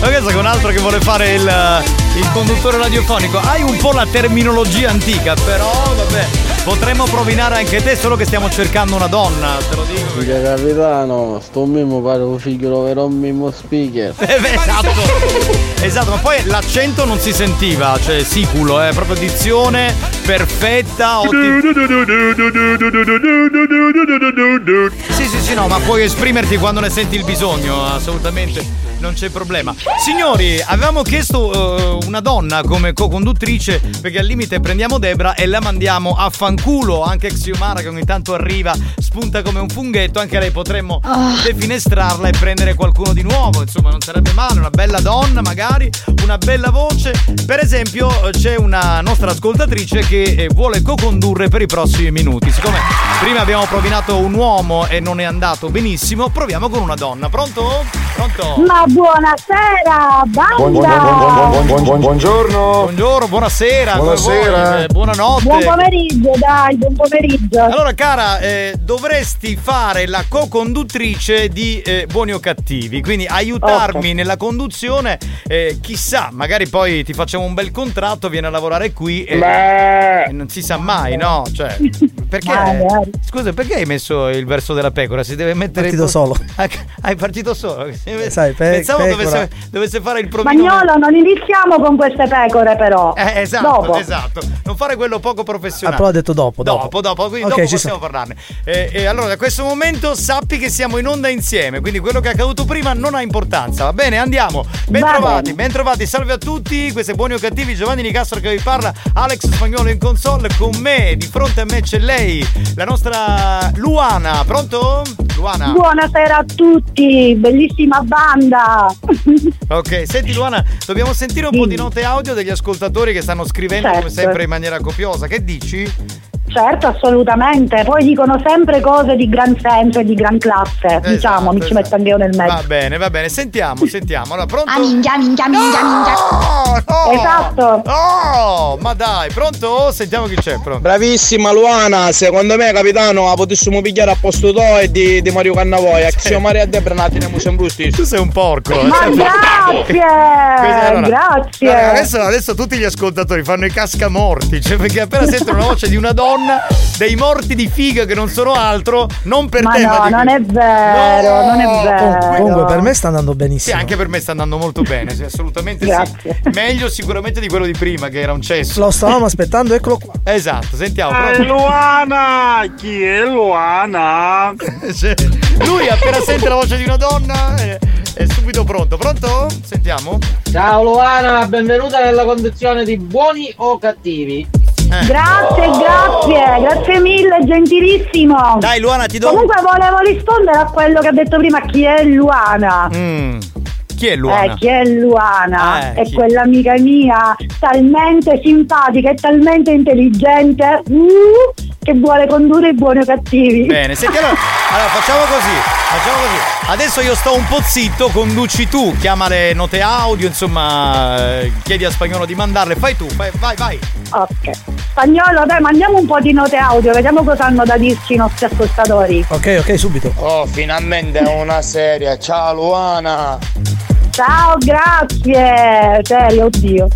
Ma questo è un altro che vuole fare il, il conduttore radiofonico. Hai un po' la terminologia antica, però vabbè. potremmo provinare anche te, solo che stiamo cercando una donna, te lo dico. Figa capitano, sto mimo pare un figlio vero un mimo speaker. Eh, esatto. Esatto, ma poi l'accento non si sentiva, cioè siculo, è proprio dizione perfetta, ottima. Sì, sì, sì, no, ma puoi esprimerti quando ne senti il bisogno, assolutamente. Non c'è problema. Signori, avevamo chiesto eh, una donna come co-conduttrice perché al limite prendiamo Debra e la mandiamo a fanculo. Anche Xiomara che ogni tanto arriva, spunta come un funghetto. Anche lei potremmo defenestrarla e prendere qualcuno di nuovo. Insomma, non sarebbe male. Una bella donna, magari, una bella voce. Per esempio, c'è una nostra ascoltatrice che eh, vuole co-condurre per i prossimi minuti. Siccome prima abbiamo provinato un uomo e non è andato benissimo, proviamo con una donna. Pronto? Pronto? Ma buonasera, banda! Buongiorno. Buongiorno, buonasera. come Buonasera. vuoi? Eh, buonanotte. Buon pomeriggio, dai, buon pomeriggio. Allora, cara, eh, dovresti fare la co-conduttrice di eh, Buoni o Cattivi, quindi aiutarmi nella conduzione. eh, chissà, magari poi ti facciamo un bel contratto, vieni a lavorare qui e, e non si sa mai, no? Cioè, perché? Scusa, perché hai messo il verso della pecora? Si deve mettere. Partito solo. (laughs) Hai partito solo? Sai, pe- Pensavo dovesse, dovesse fare il provino. Spagnolo, non iniziamo con queste pecore però. Eh, esatto, Dopo. esatto. Non fare quello poco Ah, professionale. però ha detto dopo. Dopo, Dopo, dopo, quindi Ok, dopo ci possiamo sta. parlarne. E, e allora, da questo momento sappi che siamo in onda insieme, quindi quello che è accaduto prima non ha importanza, va bene? Andiamo. Ben Va trovati, bene. ben trovati, salve a tutti, questi buoni o cattivi, Giovanni Nicastro che vi parla, Alex Spagnolo in console, con me, di fronte a me c'è lei, la nostra Luana, pronto? Luana? Buonasera a tutti, bellissima banda. (laughs) Ok, senti Luana, dobbiamo sentire un po' di note audio degli ascoltatori che stanno scrivendo come Certo. sempre in maniera copiosa, che dici? Certo, assolutamente. Poi dicono sempre cose di gran senso e di gran classe. diciamo, mi ci metto anche io nel mezzo. Va bene, va bene, sentiamo, sentiamo. Allora, pronto? Ah, minchia, minchia, minchia, minchia. no! Esatto. Oh, ma dai, pronto? Sentiamo chi c'è, pronto. Bravissima Luana, secondo me capitano la potessimo pigliare a posto tuo e di, di Mario Cannavoia. Xio Maria Debra un attimo sempre giusti. Tu sei un porco. eh. Ma grazie, Allora, grazie. allora, adesso, adesso tutti gli ascoltatori fanno i cascamorti, cioè perché appena sentono la voce di una donna, dei morti di figa che non sono altro, non per Ma te, ma no, di non è vero, non è vero. Comunque, per me sta andando Sì, benissimo. anche per me sta andando molto bene, sì, assolutamente sì. Meglio sicuramente di quello di prima, che era un cesso. Lo stavamo aspettando, eccolo qua. Esatto, sentiamo. Eh, pronto? Luana! Chi è Luana? (laughs) Cioè, Lui appena sente la voce di una donna è, è subito pronto. Pronto? Sentiamo. Ciao Luana, benvenuta nella condizione di buoni o cattivi. Grazie, grazie, grazie mille, gentilissimo. Dai Luana, ti do Comunque volevo rispondere a quello che ha detto prima, chi è Luana? Mm. Chi è Luana? Eh, chi è Luana? Eh, è chi- quell'amica mia talmente simpatica e talmente intelligente uh, che vuole condurre i buoni o cattivi. Bene, senti allora, allora facciamo così, facciamo così. Adesso io sto un po' zitto, conduci tu, chiama le note audio, insomma, eh, chiedi a spagnolo di mandarle, fai tu, fai- vai, vai. Ok. Spagnolo, dai, mandiamo un po' di note audio, vediamo cosa hanno da dirci i nostri ascoltatori. Ok, ok, subito. Oh, finalmente una serie. Ciao Luana. Ciao, grazie. Serio, oddio.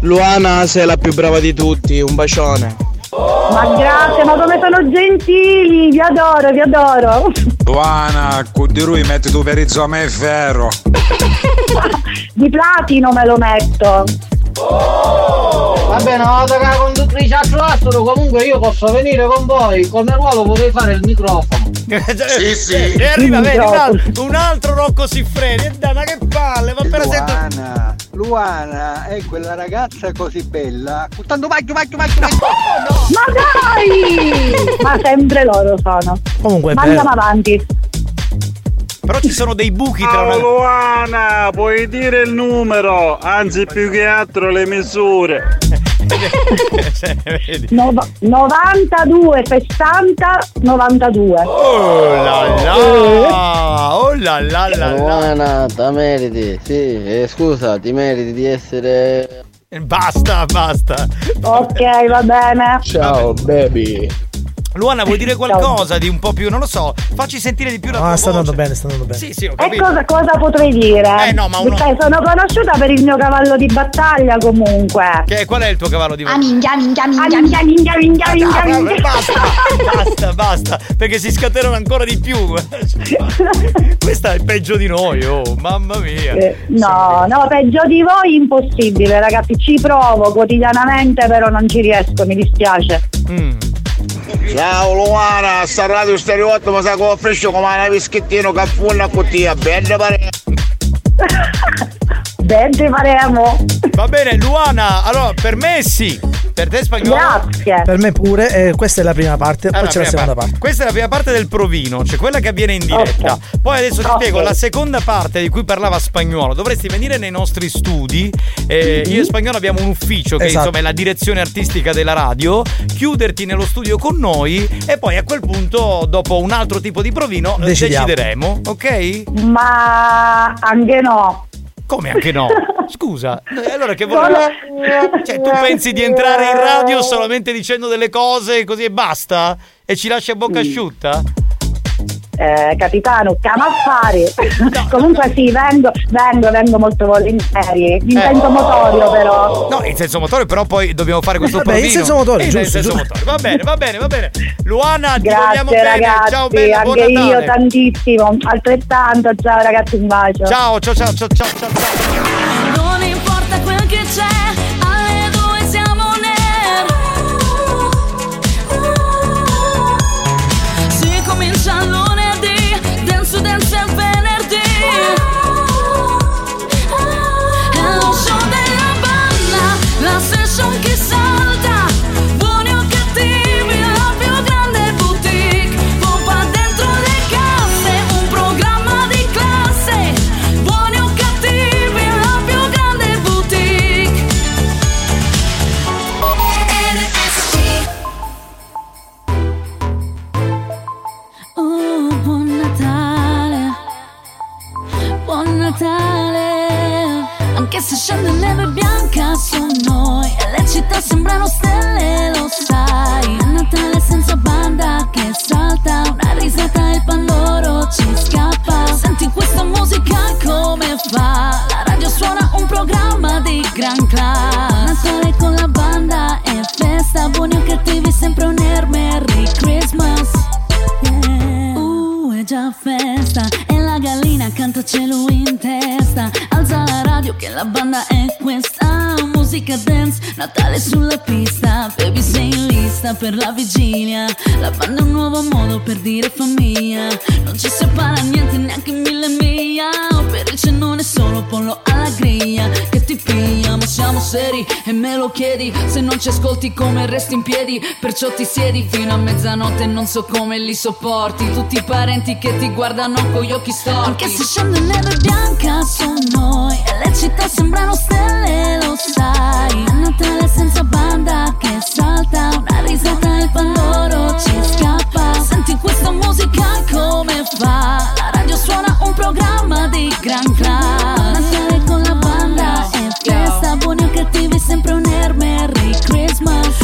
Luana sei la più brava di tutti, un bacione. Ma grazie, ma come sono gentili, vi adoro, vi adoro. Luana, con di lui metti tu per il me e ferro. (laughs) Di platino me lo metto. Va bene, una volta che la conduttrice ha trovato, comunque io posso venire con voi. Come ruolo potrei fare il microfono. (laughs) Sì, sì. E arriva, vedi, un altro, un altro Rocco Siffredi. E dai, ma che palle, ma appena sento. Luana, Luana è quella ragazza così bella. Tanto vai, vai, vai, vai. Ma dai! (laughs) Ma sempre loro sono. Comunque, Ma andiamo avanti. Però ci sono dei buchi tra una. Luana, puoi dire il numero, anzi più che altro le misure. Cioè, vedi. Nova- 92, 60, 92. Oh la la! Oh la la la! Luana, te meriti, sì, eh, scusa, ti meriti di essere... Basta, basta. Ok, va bene. Ciao baby. Luana, vuoi dire qualcosa di un po' più, non lo so, facci sentire di più la tua Ah, sta andando voce. bene, sta andando bene. Sì, sì, ho E cosa, cosa potrei dire? Eh, no, ma uno- Perché sono conosciuta per il mio cavallo di battaglia comunque. Che, qual è il tuo cavallo di Ah, minchia, minchia, minchia, minchia, minchia, minchia, minchia, Ah, vabbè, minchia. basta, basta, basta, perché si scatenano ancora di più. Questa è peggio di noi, oh, mamma mia. Eh, No, no, peggio di voi impossibile, ragazzi. Ci provo quotidianamente, però non ci riesco, mi dispiace. Mm. Ciao Luana, sta radio stereo 8 mi sa che offrisce come una bischettino caffuna con te, bella pare. (laughs) Bene, faremo. Va bene, Luana, allora per me sì, per te spagnolo. Grazie. Per me pure, eh, questa è la prima parte, poi Allora, c'è la seconda parte. parte. Questa è la prima parte del provino, cioè quella che avviene in diretta. Poi adesso ti spiego la seconda parte di cui parlava spagnolo. Dovresti venire nei nostri studi. eh, Io e spagnolo abbiamo un ufficio che Esatto. insomma è la direzione artistica della radio. Chiuderti nello studio con noi e poi a quel punto, dopo un altro tipo di provino, eh, Decidiamo. decideremo, ok? Ma anche no. Come anche no? Scusa, eh, allora che vuoi? (laughs) Cioè, tu pensi di entrare in radio solamente dicendo delle cose così e basta? E ci lasci a bocca asciutta? Eh, capitano, chiama affari. (laughs) Comunque sì, vengo, vengo, vengo molto volentieri. In senso motorio però. No, in senso motore, però poi dobbiamo fare questo Vabbè, in provino. senso motore, Eh, giusto, in senso giusto. motore. Va bene, va bene, va bene. Luana, ti vogliamo Grazie bene. ragazzi, Ciao bella, buon anche Natale. io tantissimo, altrettanto. Ciao ragazzi, un bacio. Ciao, ciao, ciao, ciao, ciao, ciao. Città sembrano stelle, lo sai. È Natale senza banda che salta, una risata e il pandoro ci scappa. Senti questa musica come fa? La radio suona un programma di gran class. Natale con la banda e festa, buoni o cattivi sempre un air Merry Christmas. Yeah. Uh, è già festa e la gallina canta cielo in testa. Alza la radio che la banda è questa. Musica dance, Natale sulla pista. Baby sei in lista per la vigilia. La banda è un nuovo modo per dire famiglia. Non ci separa niente, neanche mille miglia. Per il cenone solo pollo alla griglia. Che ti piglia, ma siamo seri e me lo chiedi. Se non ci ascolti come resti in piedi. Perciò ti siedi fino a mezzanotte non so come li sopporti. Tutti i parenti che ti guardano con gli occhi storti. Anche se scende neve bianca su noi e le città sembrano stelle, lo sai. È Natale senza banda che salta, una risata e il pandoro ci scappa. Senti questa musica come fa? La radio suona un programma di gran class.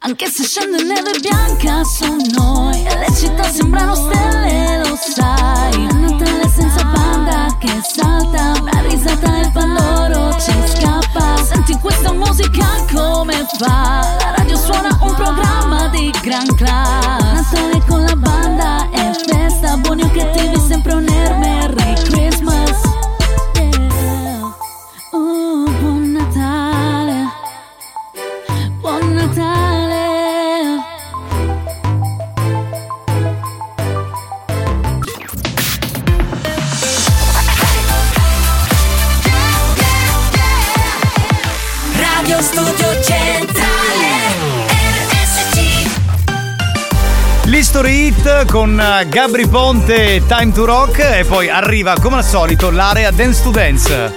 Anche se scende neve bianca su noi E le città sembrano stelle, lo sai. È Natale senza banda che salta Una risata e il pandoro ci scappa. Senti questa musica come fa? La radio suona un programma di gran class Natale con la banda e festa Buoni o cattivi sempre un air History Hit con eh, Gabri Ponte Time to Rock e poi arriva come al solito l'area Dance to Dance.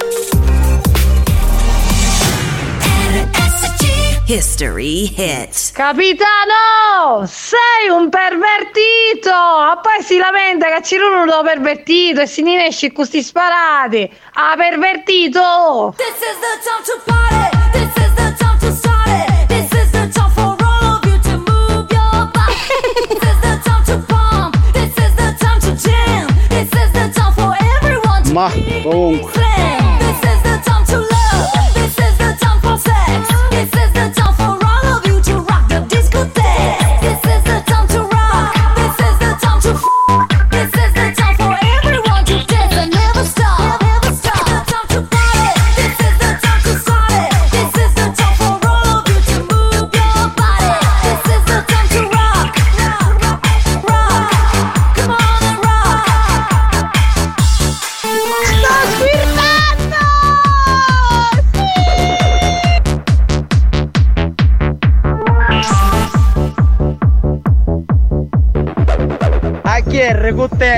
History hits. Capitano, sei un pervertito! Ma poi si lamenta che c'è uno pervertito e si ne esce con questi sparati. Ah, pervertito! This is the time to party. This is the time to start it. Everyone to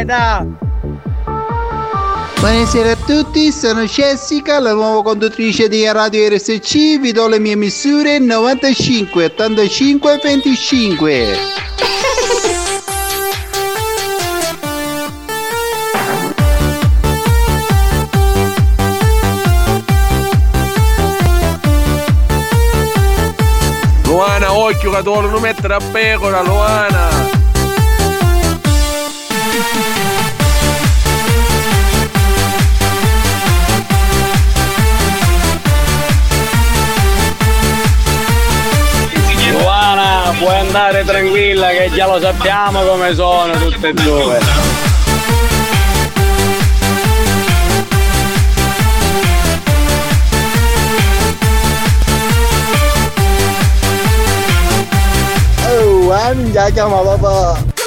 recuteta? Buonasera a tutti, sono Jessica, la nuova conduttrice di Radio RSC, vi do le mie misure 95, 85, 25. Luana, occhio che tu non mettere a pecora, Luana! Puoi andare tranquilla che già lo sappiamo come sono tutte e due. Oh, ah, minchia, chiama papà.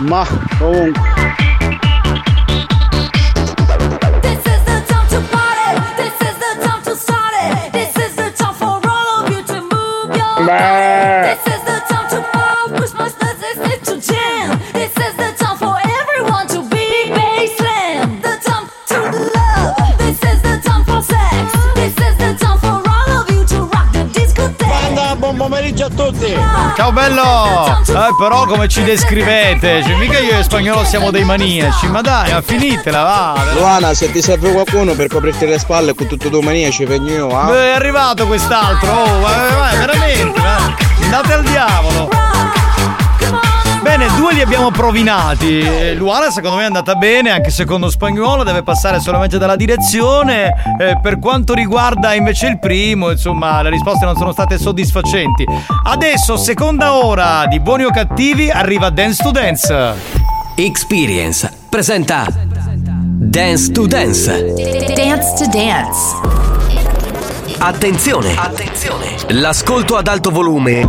Ma comunque. Ciao bello! Eh, però come ci descrivete? Cioè, mica io e spagnolo siamo dei maniaci, ma dai, ma finitela, va! Luana, se ti serve qualcuno per coprirti le spalle con tutto tu maniaci, vengo io, ah? Beh, è arrivato quest'altro, oh, ma, ma- veramente, ma- andate al diavolo! Bene, due li abbiamo provinati. Eh, Luana secondo me è andata bene, anche secondo Spagnuolo deve passare solamente dalla direzione. Eh, per quanto riguarda invece il primo, insomma, le risposte non sono state soddisfacenti. Adesso, seconda ora di Buoni o Cattivi, arriva Dance to Dance. Experience presenta Dance to Dance. Dance to dance. Attenzione! Attenzione! L'ascolto ad alto volume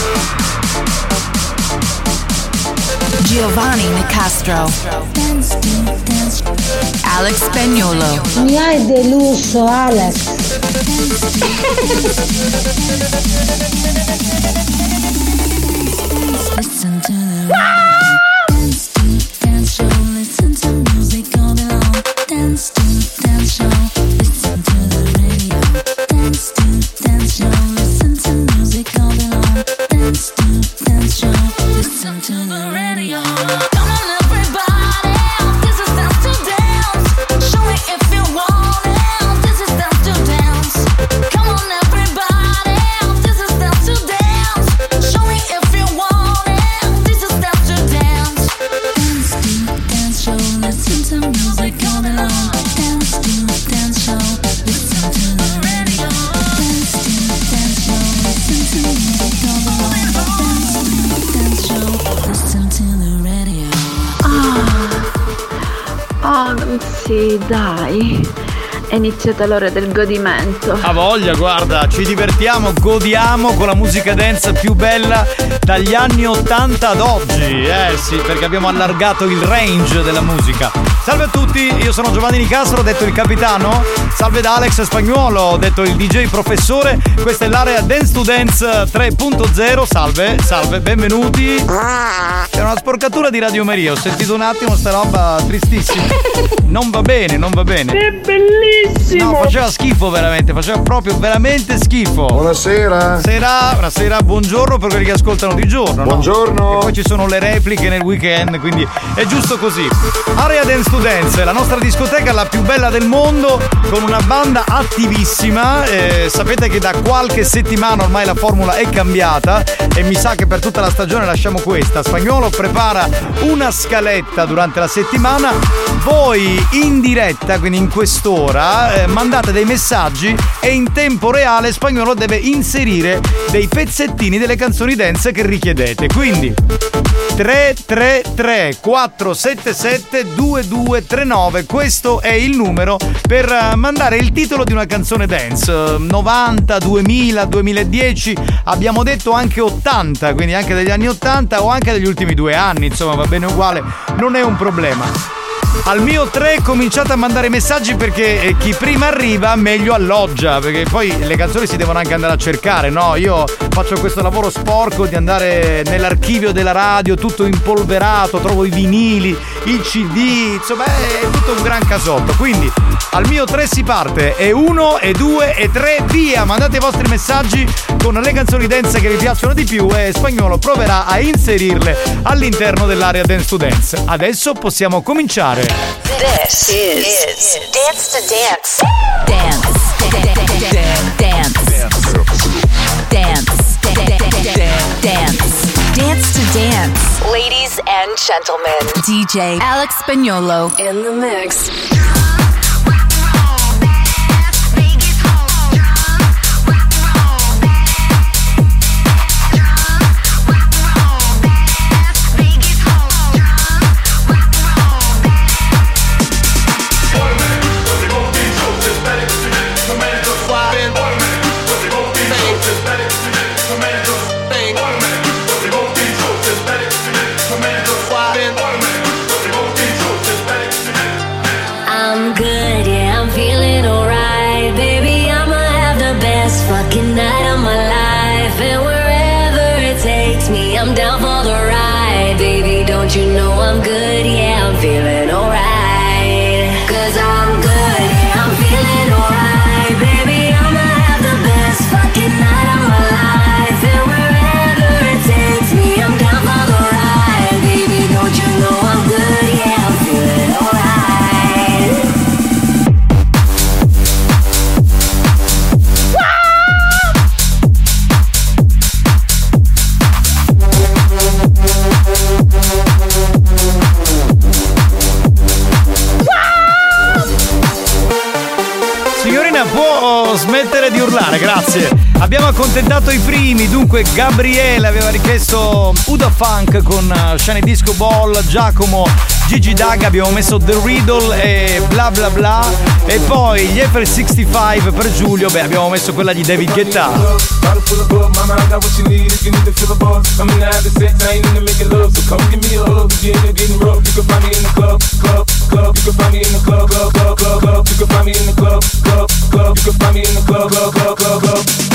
Giovanni Nicastro. Alex Spagnolo. Mi hai deluso, Alex. Listen to the iniziata l'ora del godimento. Ha voglia, guarda, ci divertiamo, godiamo con la musica dance più bella dagli anni 80 ad oggi. Eh sì, perché abbiamo allargato il range della musica. Salve a tutti, io sono Giovanni Nicastro, detto il capitano. Salve da Alex Spagnuolo, detto il DJ professore. Questa è l'area Dance to Dance 3.0. Salve, salve, benvenuti. C'è una sporcatura di Radio Maria, ho sentito un attimo sta roba tristissima. Non va bene, non va bene. È bellissimo! No, faceva schifo veramente, faceva proprio veramente schifo. Buonasera. Sera, buonasera, buongiorno per quelli che ascoltano di giorno. no? Buongiorno. E poi ci sono le repliche nel weekend, quindi è giusto così. Area Dance to Dance, la nostra discoteca la più bella del mondo, con una banda attivissima. Eh, sapete che da qualche settimana ormai la formula è cambiata e mi sa che per tutta la stagione lasciamo questa. Spagnolo prepara una scaletta durante la settimana. Voi in diretta, quindi in quest'ora, eh, mandate dei messaggi e in tempo reale Spagnolo deve inserire dei pezzettini delle canzoni dance che richiedete. Quindi 333 477 2239 questo è il numero per eh, mandare il titolo di una canzone dance Eh, 90 2000 2010 abbiamo detto anche 80 quindi anche degli anni 80 o anche degli ultimi due anni insomma va bene uguale non è un problema al mio 3 cominciate a mandare messaggi perché eh, chi prima arriva meglio alloggia, perché poi le canzoni si devono anche andare a cercare, no? Io faccio questo lavoro sporco di andare nell'archivio della radio tutto impolverato, trovo i vinili, il CD, insomma è tutto un gran casotto. Quindi al mio 3 si parte, e 1, e 2, e 3, via! Mandate i vostri messaggi con le canzoni dance che vi piacciono di più e Spagnolo proverà a inserirle all'interno dell'area Dance to Dance. Adesso possiamo cominciare. This is, Dance to Dance. Dance. Dance. Dance. Dance. Dance to Dance. Ladies and gentlemen, DJ Alex Spagnolo in the mix. Grazie. Abbiamo accontentato i primi, dunque Gabriele aveva richiesto Uda Funk con eh, Shiny Disco Ball, Giacomo, Gigi Daga, abbiamo messo The Riddle e bla bla bla e poi gli F65 per Giulio, beh abbiamo messo quella di David Guetta. Club, club. You can find me in the club, club, club, club. You can find me in the club, club, club. You can find me in the club, club, club, club, club.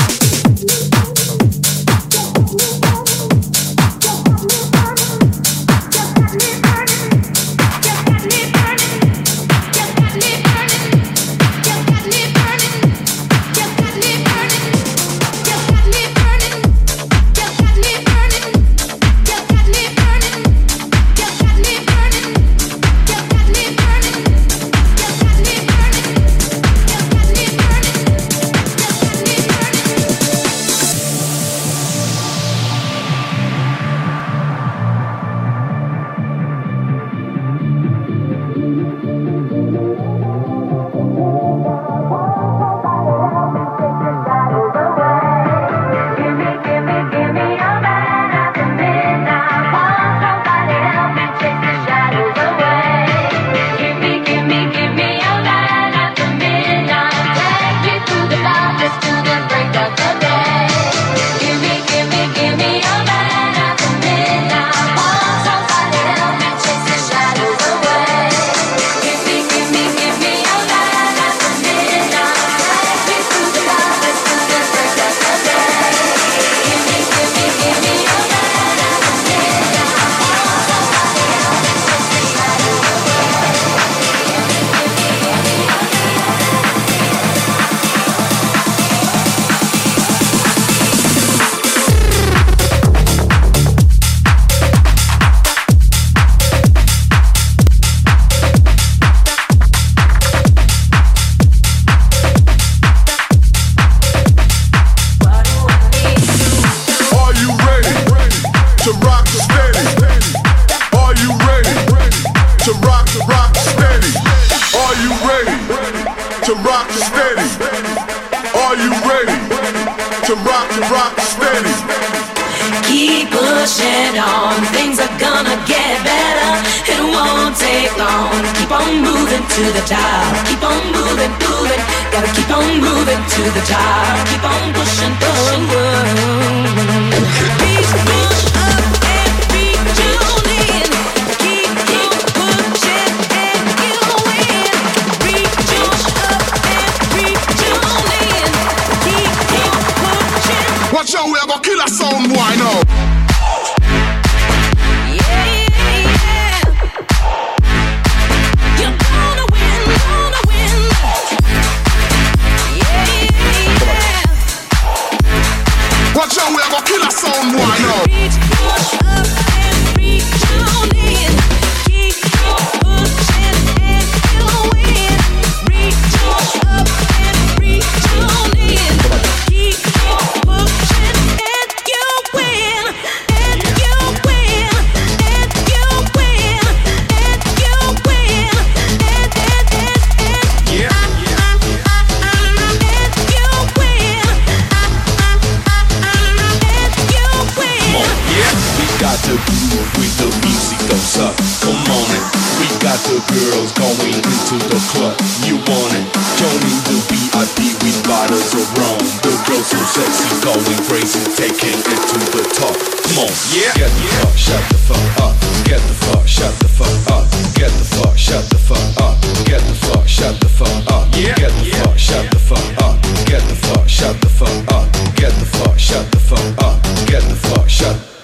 We got the with the music goes up. Come on it. We got the girls going into the club. You want it? Joining the VIP with bottles of rum. The girls so sexy, going crazy, taking it to the top. Come on, yeah. Get the fuck, shut the fuck up. Get the fuck, shut the fuck up. Get the fuck, shut the fuck up. Get the fuck, shut the fuck up. Get the fuck, shut the fuck up. Get the fuck, shut the fuck up. Get the fuck, shut the fuck up. Get the fuck, shut.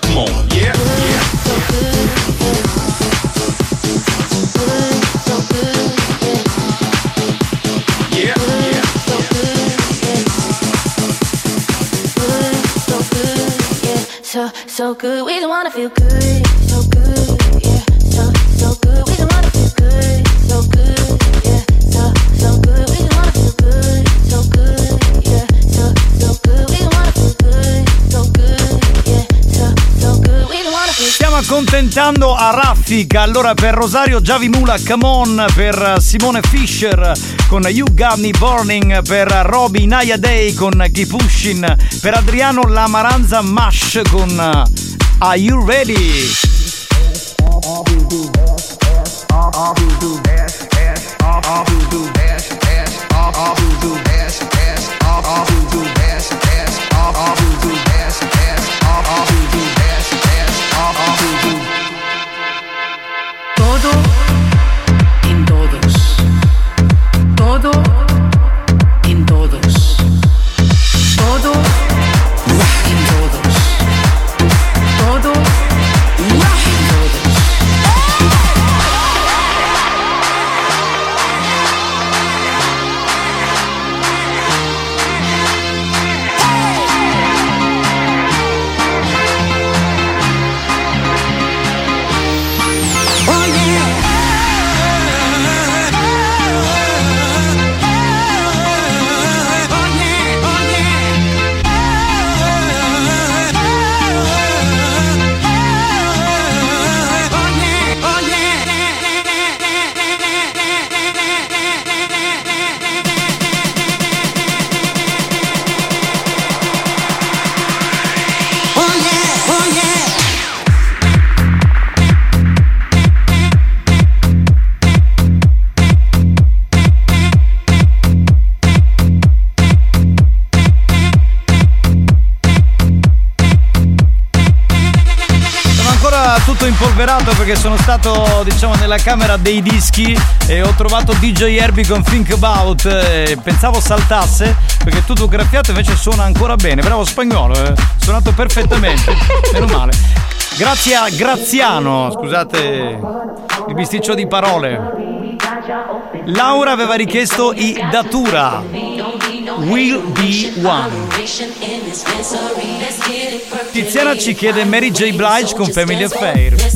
Good, we don't wanna feel good. So good, yeah. So, so good, we don't wanna feel good. So good, yeah. So, so good, we don't wanna feel good. So good, yeah. So, so good, we don't wanna feel good. So good, yeah. So, so good, we don't wanna feel Stiamo accontentando a raffica. Allora per Rosario Giavimula, come on, per Simone Fischer con You Got Me Burning, per Roby Naya Day con Keep Pushing, per Adriano Lamaranza Mash con Are You Ready? Impolverato perché sono stato, diciamo, nella camera dei dischi e ho trovato DJ Herbie con Think About. e pensavo saltasse perché tutto graffiato invece suona ancora bene. Bravo spagnolo, eh. suonato perfettamente. (laughs) Meno male. Grazie a Graziano, scusate il bisticcio di parole. Laura aveva richiesto i Datura. Will be one. Tiziana ci chiede Mary J. Blige con Family Affair.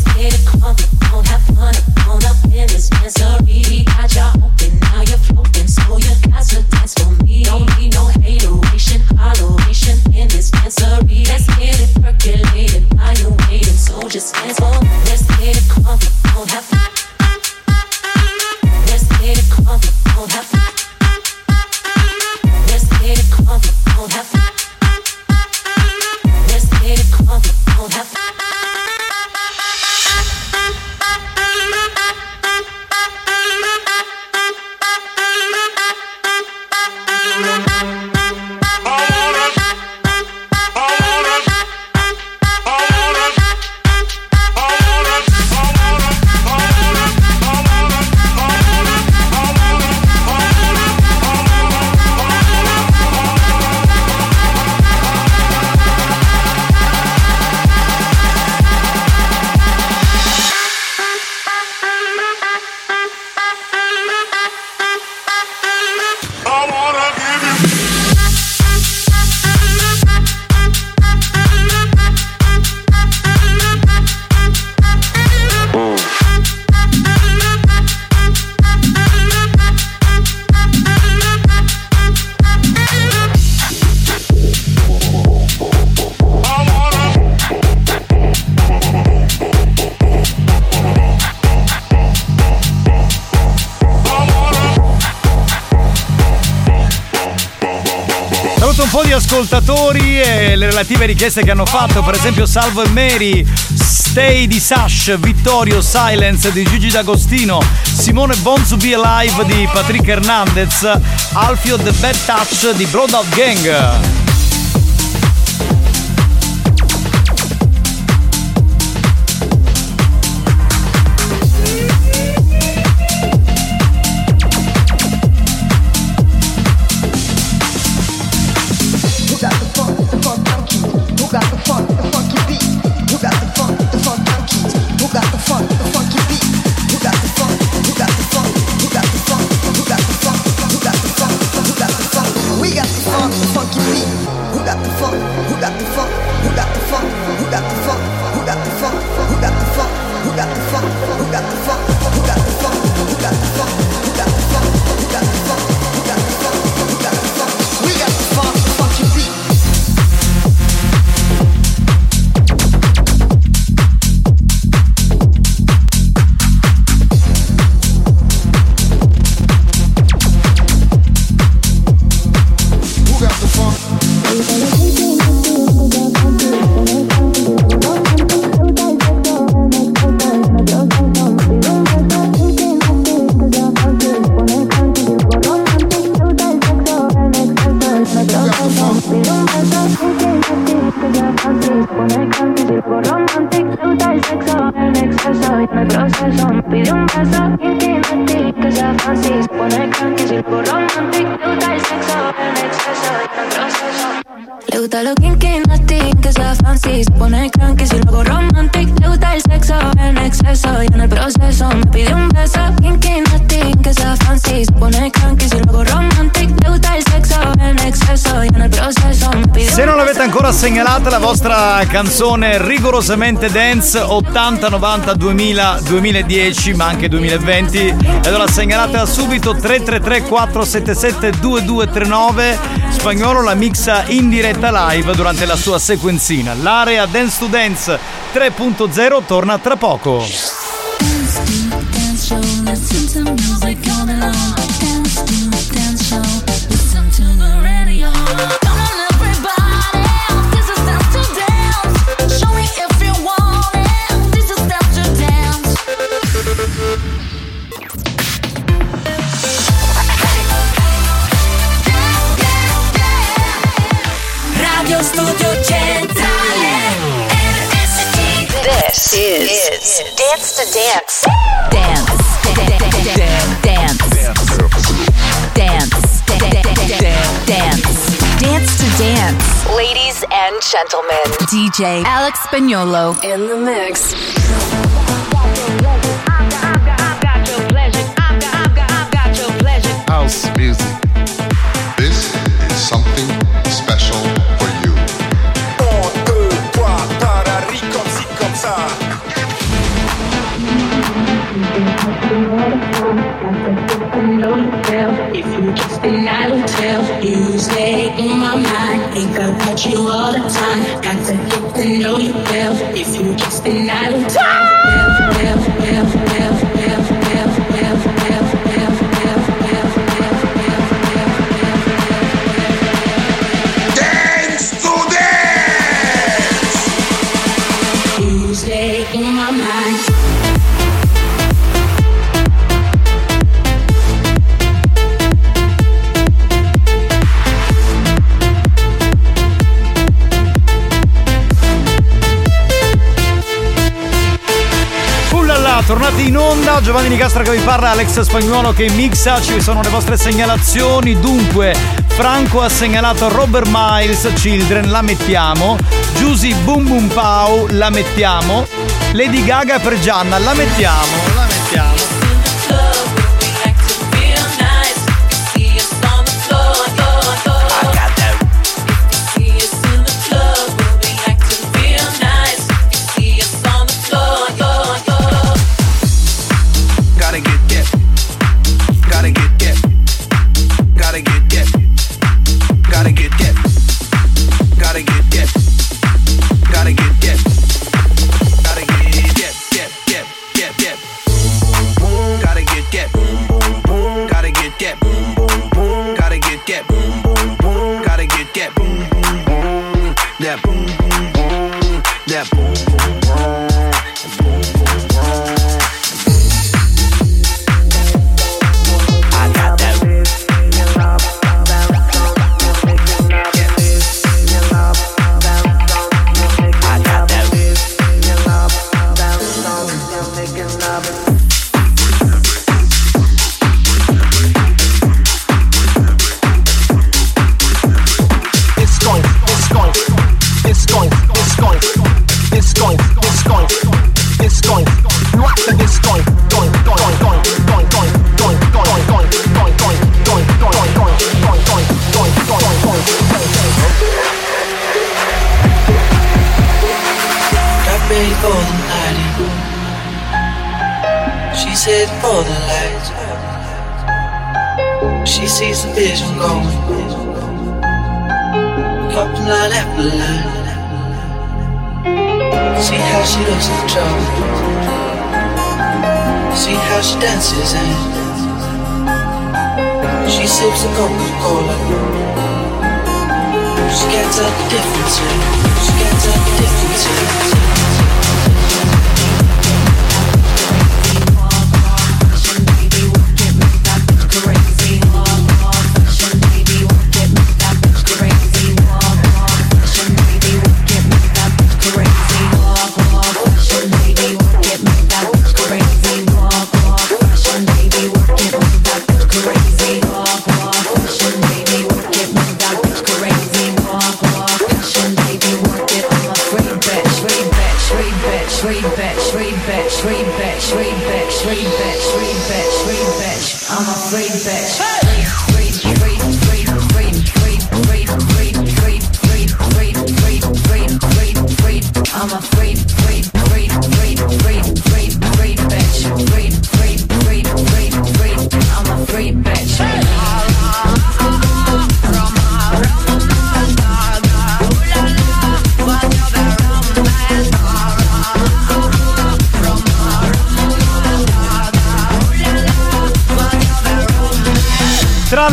richieste che hanno fatto, per esempio Salvo e Mary, Stay di Sash, Vittorio Silence di Gigi D'Agostino, Simone Bonzu Be Alive di Patrick Hernandez, Alfio The Bad Touch di Broadout Gang. canzone rigorosamente dance 80, 90, 2000, 2010 ma anche 2020. e Allora segnalatela subito 333 477 2239. Spagnolo la mixa in diretta live durante la sua sequenzina. L'area Dance to Dance 3.0 torna tra poco. gentlemen, DJ Alex Spagnolo in the mix. Giovanni Nicastro che vi parla, Alex Spagnuolo che mixa, ci sono le vostre segnalazioni. Dunque, Franco ha segnalato Robert Miles, Children, la mettiamo. Giusy Boom Boom Pow, la mettiamo. Lady Gaga per Gianna, la mettiamo, la mettiamo.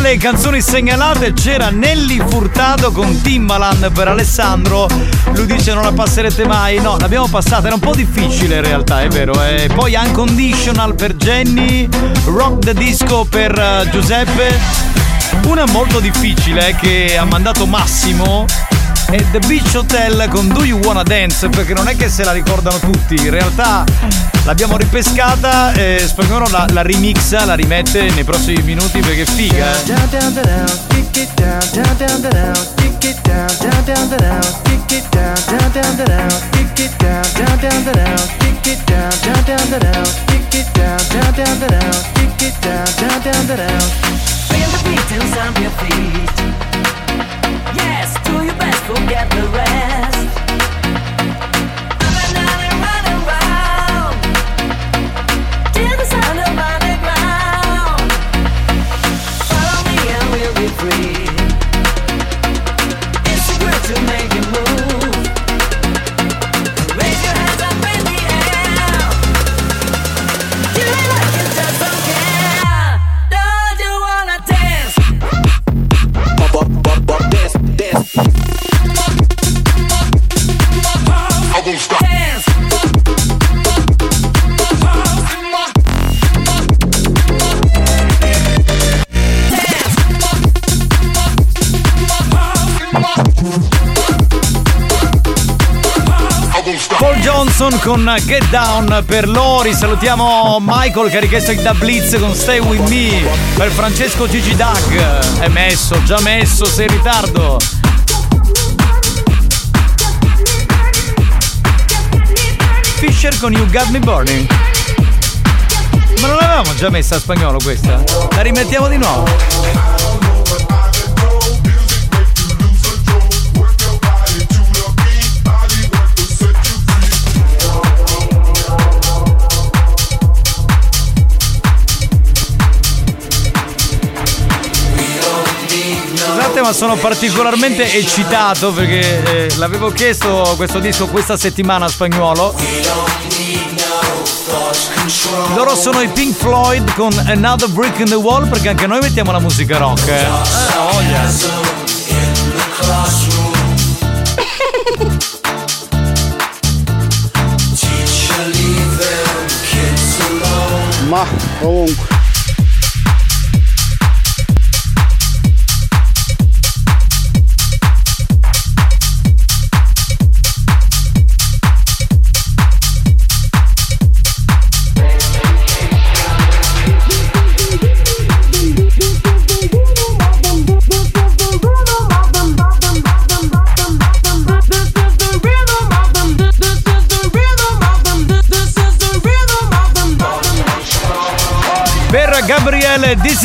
Le canzoni segnalate c'era Nelly Furtado con Timbaland per Alessandro. Lui dice non la passerete mai. No, l'abbiamo passata, era un po' difficile in realtà, è vero. E poi Unconditional per Jenny, Rock the Disco per eh, Giuseppe. Una molto difficile eh, che ha mandato Massimo è The Beach Hotel con Do You Wanna Dance perché non è che se la ricordano tutti, in realtà l'abbiamo ripescata e Spagnolo la, la remixa, la rimette nei prossimi minuti perché figa. eh. Feel the beat stamp your feet. Yes, do your best, forget the rest. Johnson con Get Down per Lori. Salutiamo Michael che ha richiesto il Da Blitz con Stay With Me. Per Francesco Gigi Doug. È messo, già messo, sei in ritardo. Fisher con You Got Me Burning. Ma non l'avevamo già messa a spagnolo questa? La rimettiamo di nuovo. Ma sono particolarmente eccitato perché eh, l'avevo chiesto questo disco questa settimana a spagnolo. Loro sono i Pink Floyd con Another Brick in the Wall perché anche noi mettiamo la musica rock. Eh, Ah, voglia. (laughs) Ma comunque.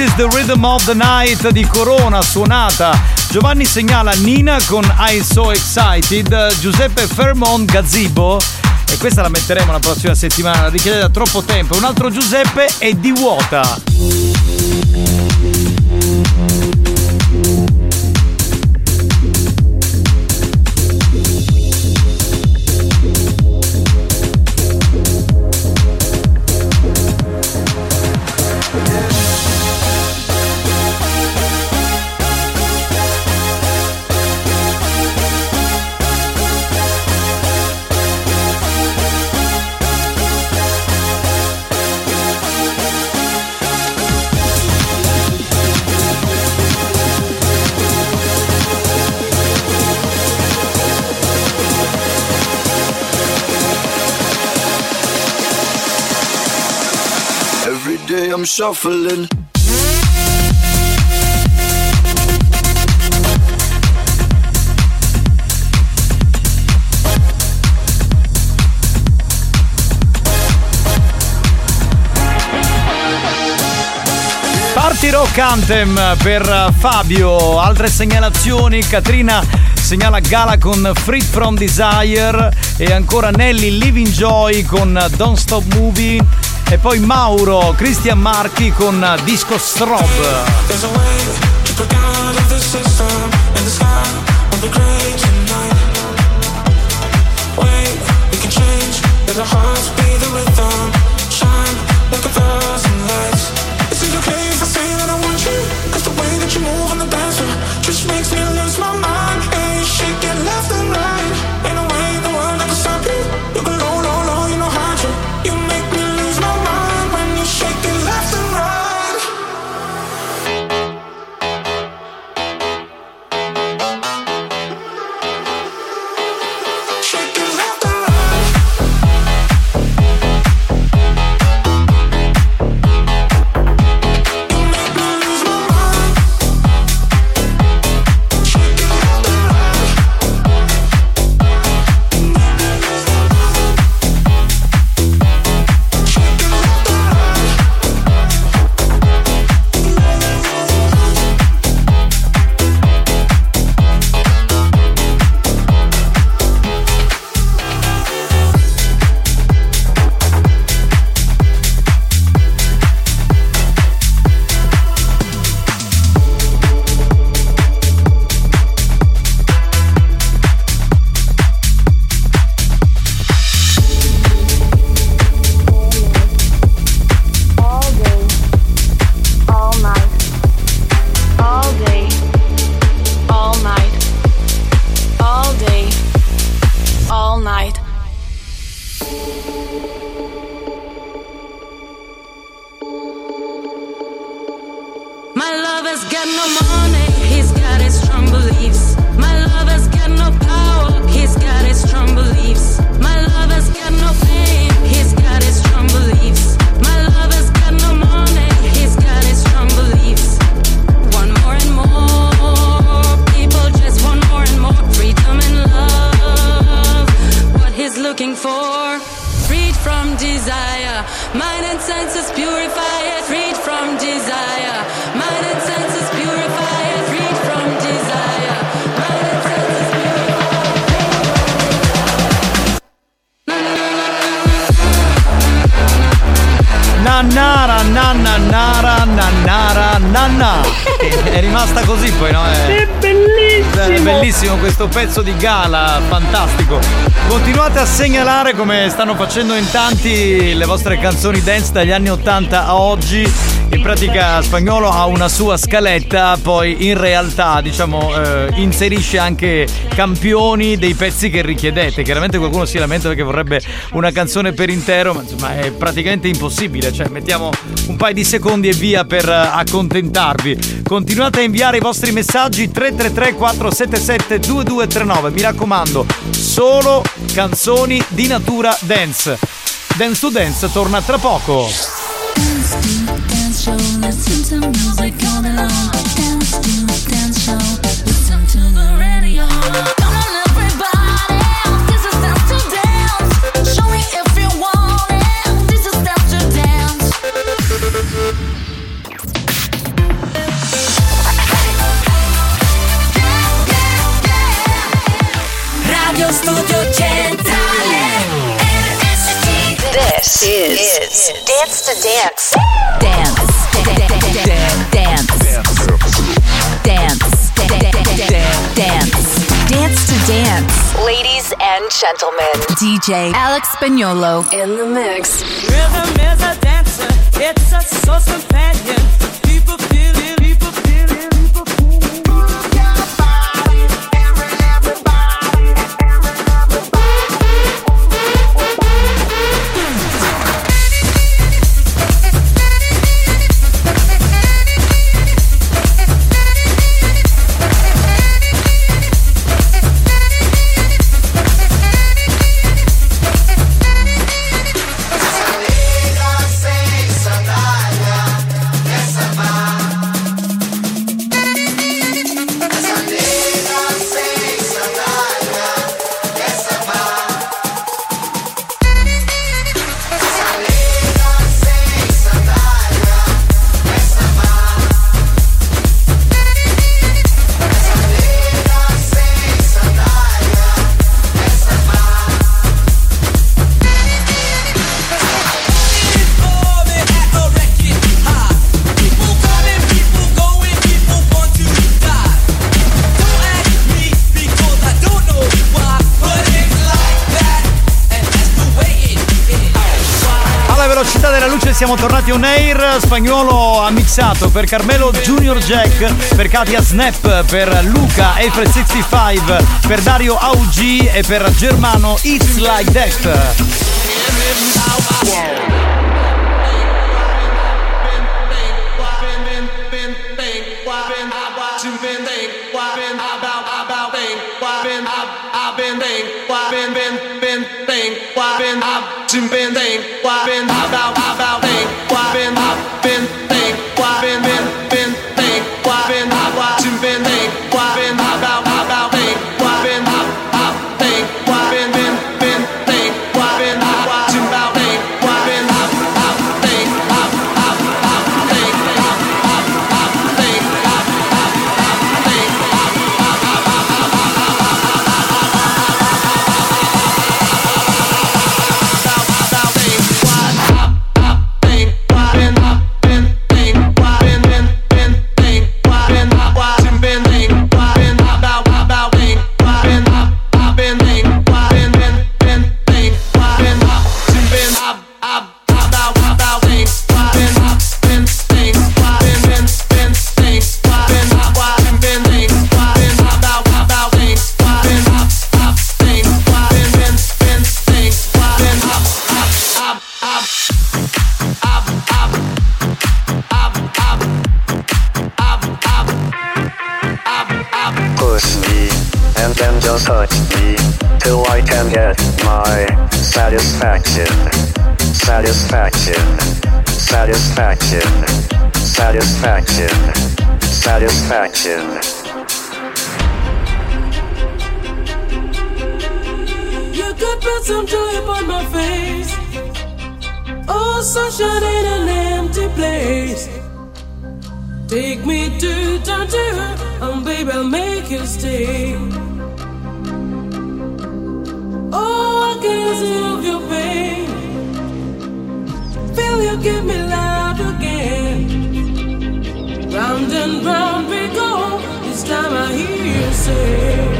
is the Rhythm of the Night di Corona, suonata. Giovanni segnala Nina con I So Excited, Giuseppe Fermont Gazebo. E questa la metteremo la prossima settimana, richiede da troppo tempo. Un altro Giuseppe è di vuota. shuffling. Partirò Rock per Fabio, altre segnalazioni, Katrina segnala Gala con Free From Desire e ancora Nelly Living Joy con Don't Stop Movie e poi Mauro, Christian Marchi con Disco Strobe. gala, fantastico. Continuate a segnalare come stanno facendo in tanti le vostre canzoni dance dagli anni 80 a oggi in pratica spagnolo ha una sua scaletta, poi in realtà diciamo eh, inserisce anche campioni dei pezzi che richiedete. Chiaramente qualcuno si lamenta perché vorrebbe una canzone per intero, ma insomma è praticamente impossibile, cioè mettiamo un paio di secondi e via per eh, accontentarvi. Continuate a inviare i vostri messaggi 333 477 2239. Mi raccomando, solo canzoni di natura dance. Dance to Dance torna tra poco. Dance to dance is Dance to Dance. Dance. Dance. Dance. Dance. Dance to Dance. Ladies and gentlemen, DJ Alex Spagnolo in the mix. Rhythm is a dancer, it's a source companion. On air. Spagnolo ha mixato per Carmelo Junior Jack, per Katia Snap, per Luca Eiffel 65, per Dario AUG e per Germano It's Like That. to bend, bend, bend, bend, bend, bend, bend, bend, bend, been. Satisfaction. You could put some joy upon my face. Oh, sunshine in an empty place. Take me to Tangier, and baby, I'll make you stay. Oh, I can solve your pain. Feel you give me life. Round and round we go. This time I hear you say.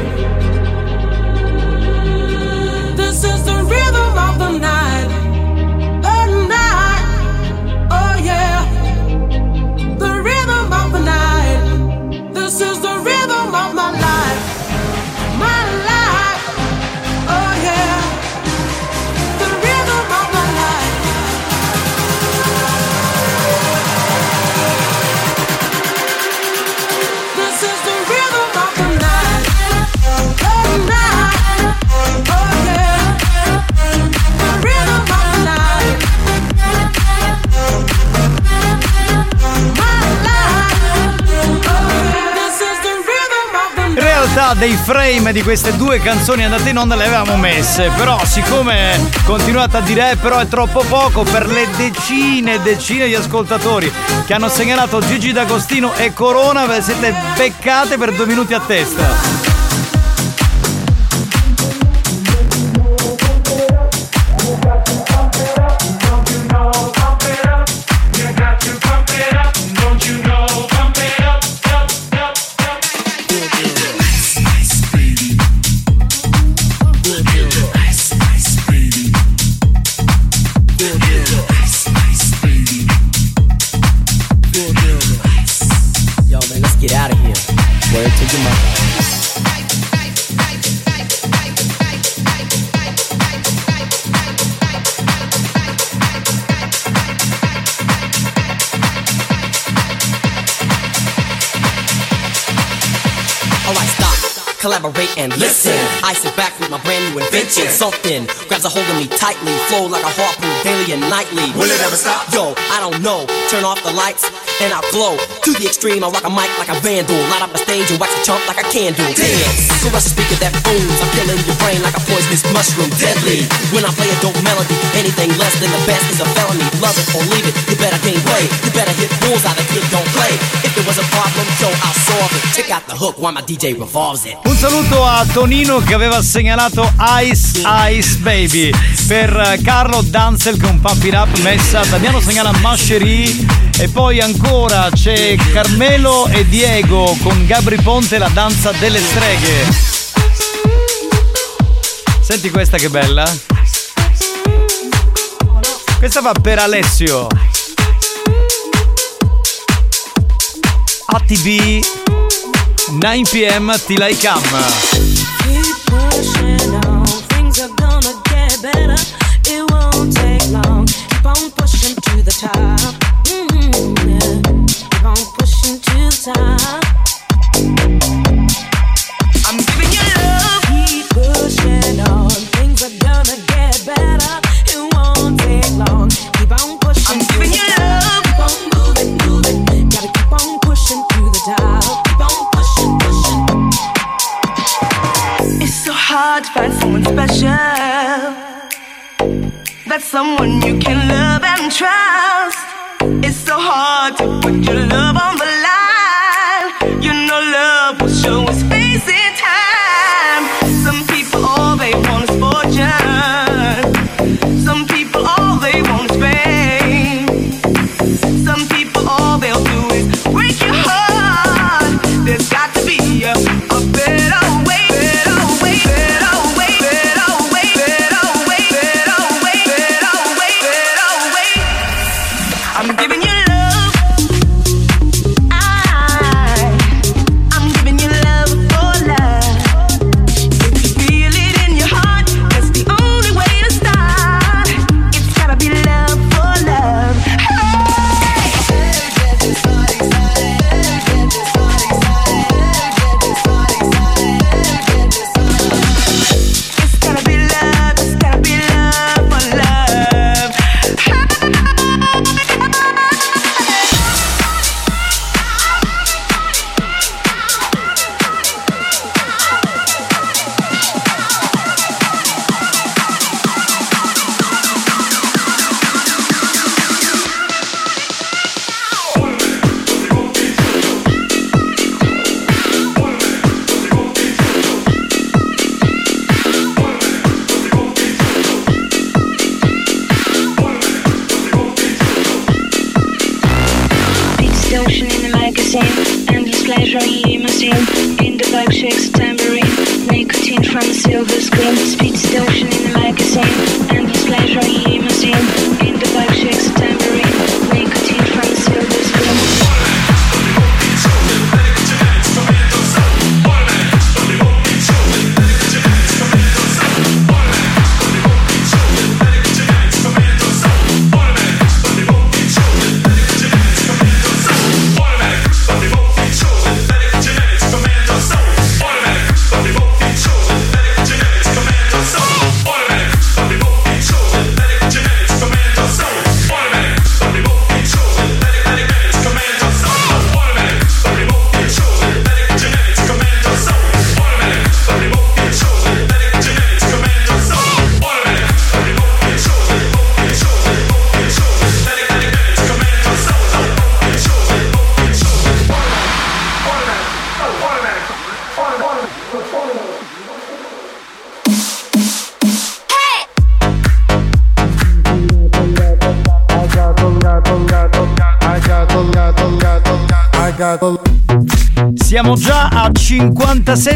Dei frame di queste due canzoni andate in onda le avevamo messe, però siccome continuate a dire eh, però è troppo poco per le decine e decine di ascoltatori che hanno segnalato Gigi D'Agostino e Corona, siete beccate per due minuti a testa. New invention. Something grabs a hold of me tightly, flow like a harpoon daily and nightly. Will it ever stop? Yo, I don't know. Turn off the lights and I'll glow. To the extreme, I rock a mic like a vandal. Light up the stage and wax a chump like a candle. Dance, a speaker that booms. I'm killing your brain like a poisonous mushroom. Deadly. When I play a dope melody, anything less than the best is a felony. Love it or leave it, you better gain weight. You better hit bullseye, the kid don't play. If there was a problem, yo, I'll solve it. Check out the hook while my DJ revolves it. Un saluto a Tonino che aveva segnalato Ice Ice Baby per eh, Carlo Danzel con Pump It Up Messa, Damiano segnala Mascerie e poi ancora c'è Carmelo e Diego con Gabri Ponte la danza delle streghe. Senti questa che bella. Questa va per Alessio. ATV 9 pm till I come. Someone you can love and trust. It's so hard to put your love on the line.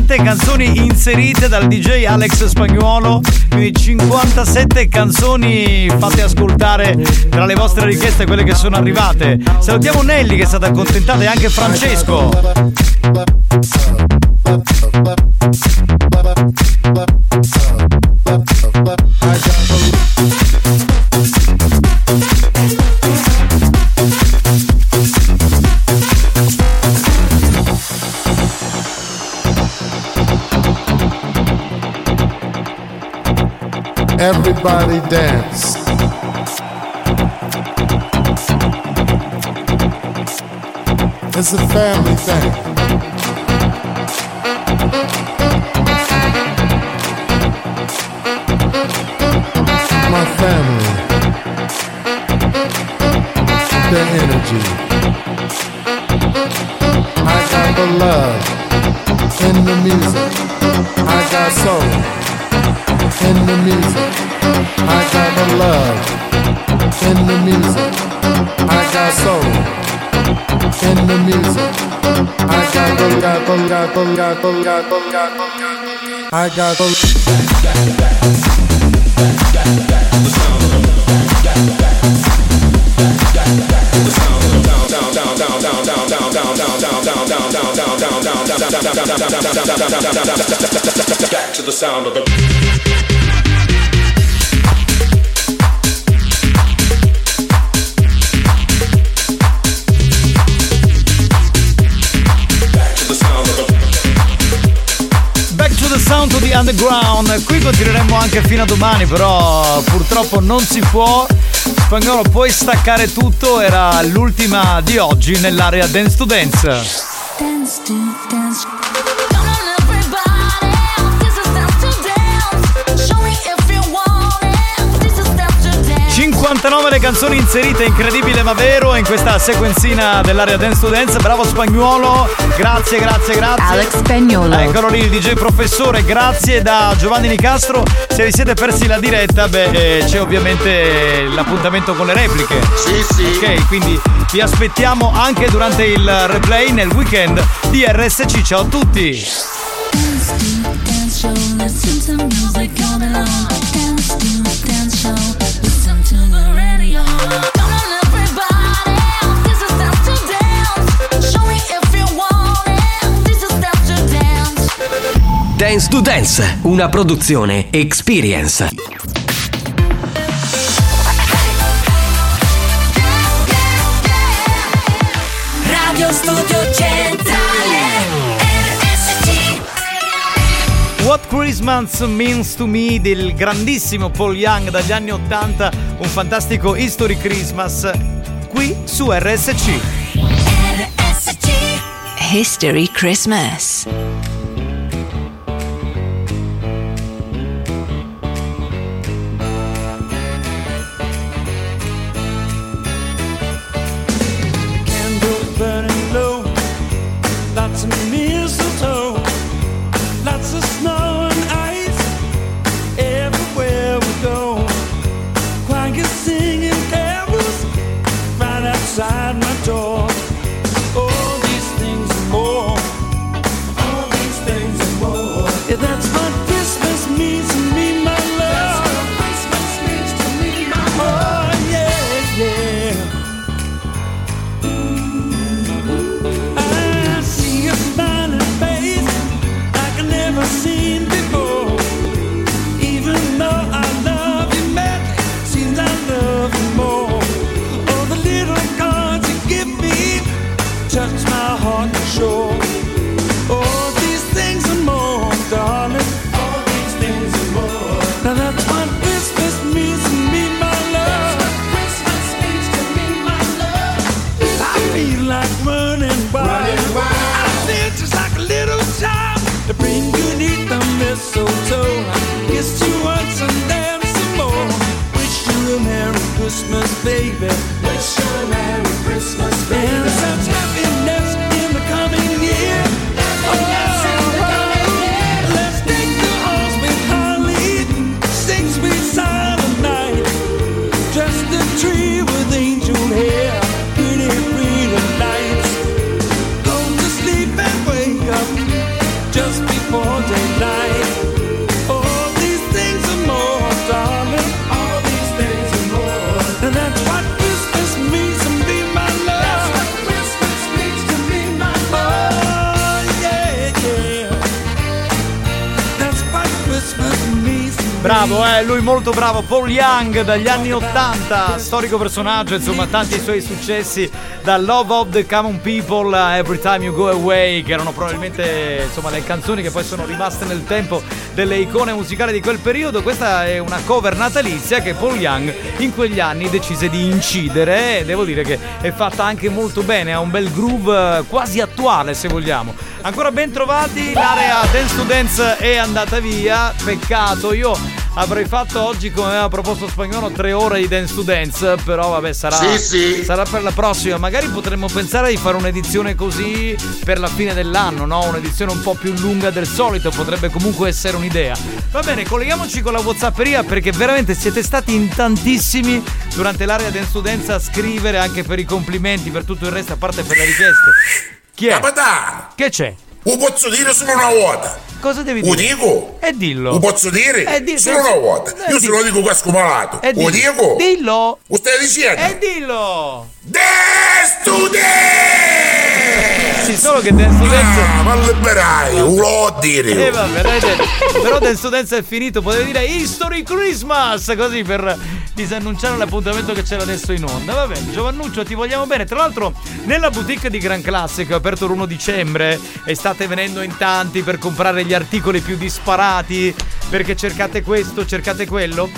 57 canzoni inserite dal DJ Alex Spagnuolo, quindi 57 canzoni fatte ascoltare tra le vostre richieste, quelle che sono arrivate. Salutiamo Nelly che è stata accontentata e anche Francesco. Dance. It's a family thing. My family. Their energy. I got the love in the music. I got soul in the music. I got the love in the music. I got soul in the music. I got the got the got the got the got the got I got Back to the sound of the. Underground. Qui continueremo anche fino a domani, però purtroppo non si può. Spagnolo, puoi staccare tutto. Era l'ultima di oggi nell'area Dance to Dance. Dance to le canzoni inserite, incredibile ma vero, in questa sequenzina dell'area Dance to Dance. Bravo Spagnuolo, grazie, grazie, grazie. Alex Spagnuolo. Eccolo lì, il DJ professore, grazie da Giovanni Nicastro. Se vi siete persi la diretta, beh, eh, c'è ovviamente l'appuntamento con le repliche. Sì, sì. Ok, quindi vi aspettiamo anche durante il replay nel weekend di RSC. Ciao a tutti. Dance to dance show. Dance. To Dance, una produzione Experience. Radio Studio Centrale RSC What Christmas Means to Me del grandissimo Paul Young dagli anni 80, un fantastico History Christmas qui su RSC. History Christmas. Bravo, Paul Young dagli anni 80, storico personaggio, insomma, tanti suoi successi da Love of the Common People a Every Time You Go Away, che erano probabilmente insomma le canzoni che poi sono rimaste nel tempo delle icone musicali di quel periodo. Questa è una cover natalizia che Paul Young in quegli anni decise di incidere e devo dire che è fatta anche molto bene, ha un bel groove eh, quasi attuale se vogliamo. Ancora ben trovati, l'area Dance to Dance è andata via, peccato, io avrei fatto oggi come aveva proposto Spagnolo tre ore di Dance to Dance, però vabbè sarà, Sì, sì. sarà per la prossima, magari potremmo pensare di fare un'edizione così per la fine dell'anno, no? Un'edizione un po' più lunga del solito, potrebbe comunque essere un'idea. Va bene, colleghiamoci con la Whatsapperia perché veramente siete stati in tantissimi durante l'area Dance to Dance a scrivere anche per i complimenti, per tutto il resto, a parte per le richieste. Chi è? Capitano! Che c'è? Lo posso dire solo una volta? Cosa devi Lo dire? dico? E dillo. Lo posso dire? Eh, di- solo una volta. eh, Io se lo dico casco malato. E Lo dillo. dico? Dillo. Lo stai dicendo? E dillo. Dance Sì, solo che Dance to Dance. Ah, ma liberai, lo dire. Eh vabbè, però Dance to Dance è finito, potevi dire History Christmas, così per disannunciare l'appuntamento che c'era adesso in onda. Vabbè, Giovannuccio, ti vogliamo bene. Tra l'altro, nella boutique di Gran Classic, aperto l'1 dicembre, e state venendo in tanti per comprare gli articoli più disparati, perché cercate questo, cercate quello.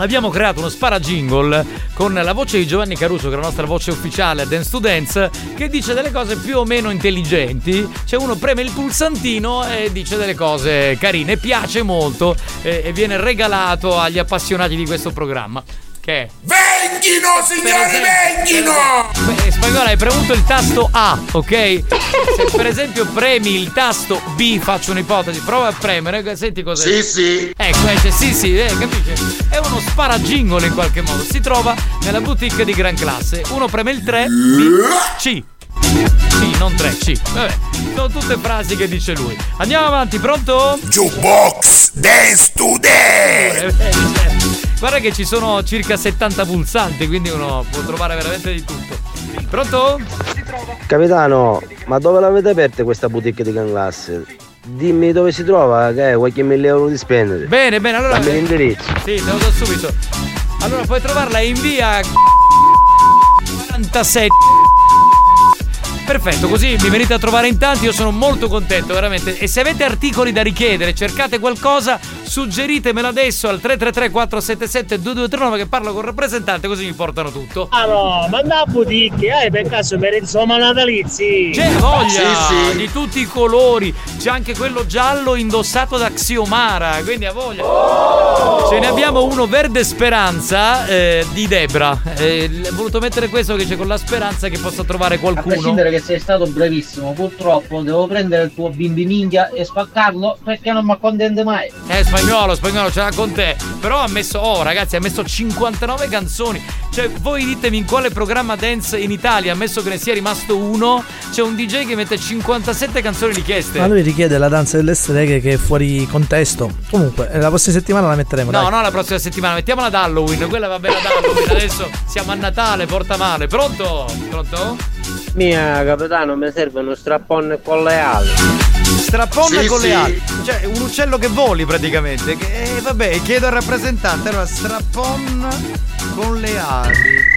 Abbiamo creato uno spara jingle con la voce di Giovanni Caruso, che è la nostra voce ufficiale a Dance to Dance, che dice delle cose più o meno intelligenti. Cioè uno preme il pulsantino e dice delle cose carine, piace molto e, e viene regalato agli appassionati di questo programma. Che è? Venghino, signori, venghino! Beh, spagnolo, hai premuto il tasto A, ok? Se per esempio premi il tasto B, faccio un'ipotesi, prova a premere, senti cosa. Sì, sì. Ecco, esce, sì, sì, eh, capisci? È uno sparagingolo in qualche modo. Si trova nella boutique di gran classe. Uno preme il 3, B, C. C, non 3, C. Vabbè, sono tutte frasi che dice lui. Andiamo avanti, pronto? Jukebox Dance to Dance! Eh, eh, eh. Guarda che ci sono circa 70 pulsanti, quindi uno può trovare veramente di tutto. Pronto? Capitano, ma dove l'avete aperta questa boutique di Gran Classe? Dimmi dove si trova, che hai qualche mille euro di spendere. Bene, bene, allora. Dammi l'indirizzo. Sì, te lo do subito. Allora puoi trovarla in via 47. Perfetto, così mi venite a trovare in tanti, io sono molto contento, veramente. E se avete articoli da richiedere, cercate qualcosa, suggeritemelo adesso al 333 477 2239 che parlo con il rappresentante, così mi portano tutto. Ah no, ma da boutique, hai per caso per insomma natalizi? C'è voglia di tutti i colori, c'è anche quello giallo indossato da Xiomara, quindi ha voglia. Ce ne abbiamo uno verde speranza eh, di Debra. Eh, ho voluto mettere questo che c'è con la speranza che possa trovare A qualcuno. prescindere che sei stato bravissimo, purtroppo devo prendere il tuo bimbi minchia e spaccarlo perché non mi accontente mai. Eh, spagnolo, spagnolo, ce l'ha con te. Però ha messo, oh ragazzi, ha messo 59 canzoni. Cioè, voi ditemi in quale programma dance in Italia, ammesso che ne sia rimasto uno, c'è un DJ che mette 57 canzoni richieste. Ma lui richiede la danza delle streghe che è fuori contesto. Comunque, eh, la prossima settimana la metteremo. No, dai. no, la prossima settimana, mettiamola ad Halloween, quella va bene ad Halloween, adesso siamo a Natale, porta male. Pronto? Pronto? Mia capitano, mi serve uno strappone con le ali. Strappone Sì, con le sì. ali. Cioè, un uccello che voli praticamente. Che, eh, vabbè, chiedo al rappresentante. Allora, strappon con le ali.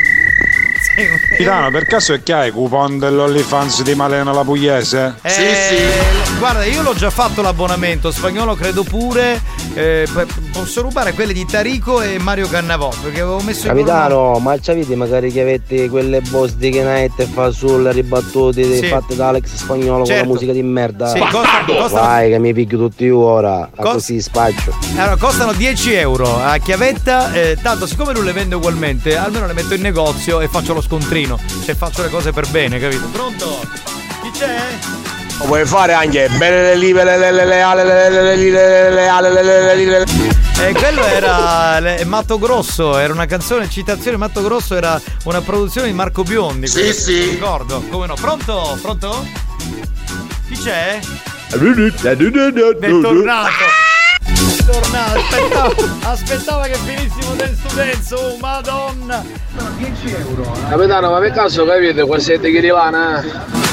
Capitano, per caso è che hai coupon dell'OnlyFans di Malena la Pugliese? Eh, Guarda, io l'ho già fatto l'abbonamento, spagnolo credo pure. Eh, posso rubare quelle di Tarico e Mario Cannavò. Perché avevo messo in Capitano, ma c'avete magari che avete quelle boss di Knight e fa sulle ribattute Sì. fatte da Alex Spagnolo con Certo. la musica di merda? Sì, costa- costa- Vai che mi picchio tutti io ora, a Cos- così spaccio. Allora, costano 10 euro a chiavetta. eh, tanto, siccome lui le vende ugualmente, almeno le metto in negozio e faccio lo scontrino. Cioè, faccio le cose per bene, capito? Pronto? Chi c'è? Lo puoi fare anche bene le live le le le le Eh, quello era le- Matto Grosso, era una canzone, citazione Matto Grosso era una produzione di Marco Biondi. Sì, sì. Ricordo, come no. Pronto? Pronto? Chi c'è? Bentornato! Bentornato, aspettavo, aspettavo che finissimo to Dance, oh madonna! 10 euro. Capitano, ma per caso capite quel set che rimane?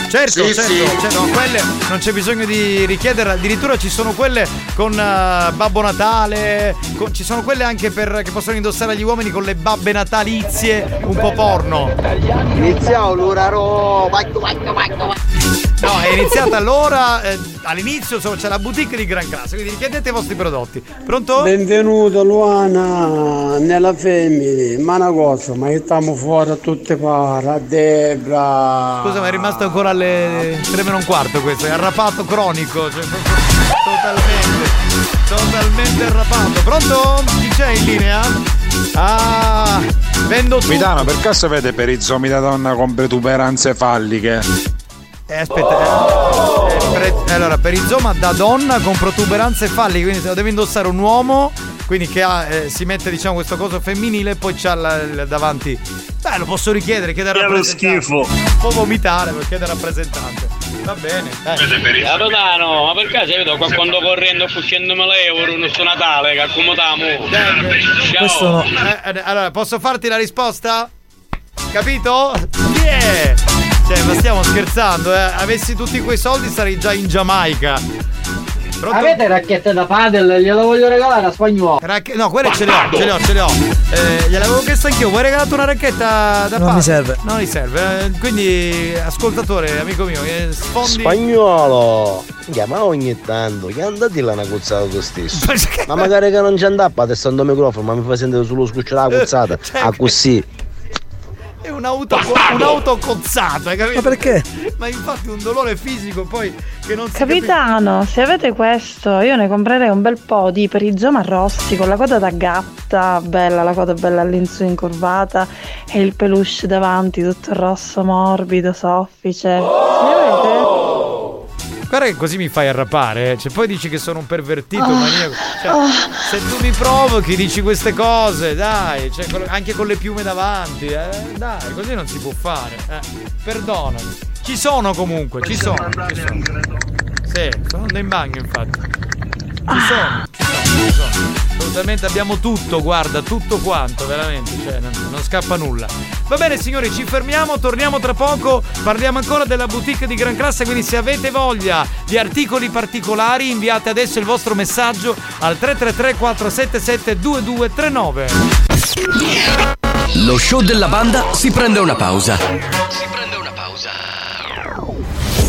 Certo, Sì, certo, sì. certo, ma quelle non c'è bisogno di richiedere, addirittura ci sono quelle con eh, Babbo Natale, con- ci sono quelle anche per, che possono indossare gli uomini con le babbe natalizie un po' porno. Iniziamo l'ora roba. No, è iniziata allora, eh, all'inizio insomma, c'è la boutique di Gran Classe, quindi richiedete i vostri prodotti. Pronto? Benvenuto Luana nella femmina, ma una cosa, ma che stiamo fuori a tutte pare, a Debra. Scusa, ma è rimasto ancora alle 3 meno un quarto questo, è arrapato cronico, cioè totalmente, totalmente arrapato. Pronto? Chi c'è in linea? Ah, vendo tutto. Guidano, per caso vede perizomi da donna con protuberanze falliche? Eh, aspetta, eh, eh, per- allora, per Izoma da donna con protuberanze falliche, quindi se lo deve indossare un uomo, quindi che ha, eh, si mette diciamo questo coso femminile e poi c'ha la- il davanti. Beh, lo posso richiedere, chiede al Che è lo rappresentante. schifo. Può vomitare, lo chiede al rappresentante. Va bene, dai. Capitano, ma per caso vedo qua quando correndo fu 100.000 euro in questo Natale che accomodiamo. Questo no. Eh, eh, allora, posso farti la risposta? Capito? Yeah! Cioè, ma stiamo scherzando, eh. Avessi tutti quei soldi sarei già in Giamaica. Pronto? Avete racchette da padel? Glielo voglio regalare a spagnolo. Racche- no, quelle ce le ho, ce le ho, ce le ho. Eh, gliel'avevo chiesto anch'io. Vuoi regalato una racchetta da Non parte? mi serve. Non mi serve. eh, Quindi, ascoltatore, amico mio, che sfondi. Spagnolo! Minchia, ma ogni tanto, che andati là una cuzzata tu stesso. ma magari che non ci andappa adesso ando microfono, ma mi fai sentire sullo scucciare la cuzzata. Cioè, Ah, così. È un'auto, un'auto cozzata, hai capito? Ma perché? Ma infatti un dolore fisico poi che non si Capitano, se avete questo, io ne comprerei un bel po' di perizoma rossi con la coda da gatta, bella, la coda bella all'insù incurvata e il peluche davanti tutto rosso, morbido, soffice. Avete? Guarda che così mi fai arrapare, eh. cioè poi dici che sono un pervertito, Ah. maniaco. Cioè, Ah. se tu mi provochi dici queste cose, dai, cioè, anche con le piume davanti, eh, dai, così non si può fare. Eh. Perdonami. Ci sono comunque, ci sono, ci sono. Sì, sono in bagno infatti. Ci sono, sono. Assolutamente abbiamo tutto, guarda, tutto quanto, veramente, cioè non, non scappa nulla. Va bene signori, ci fermiamo, torniamo tra poco, parliamo ancora della boutique di Gran Classe, quindi se avete voglia di articoli particolari inviate adesso il vostro messaggio al 333 477 2239. Lo show della banda si prende una pausa.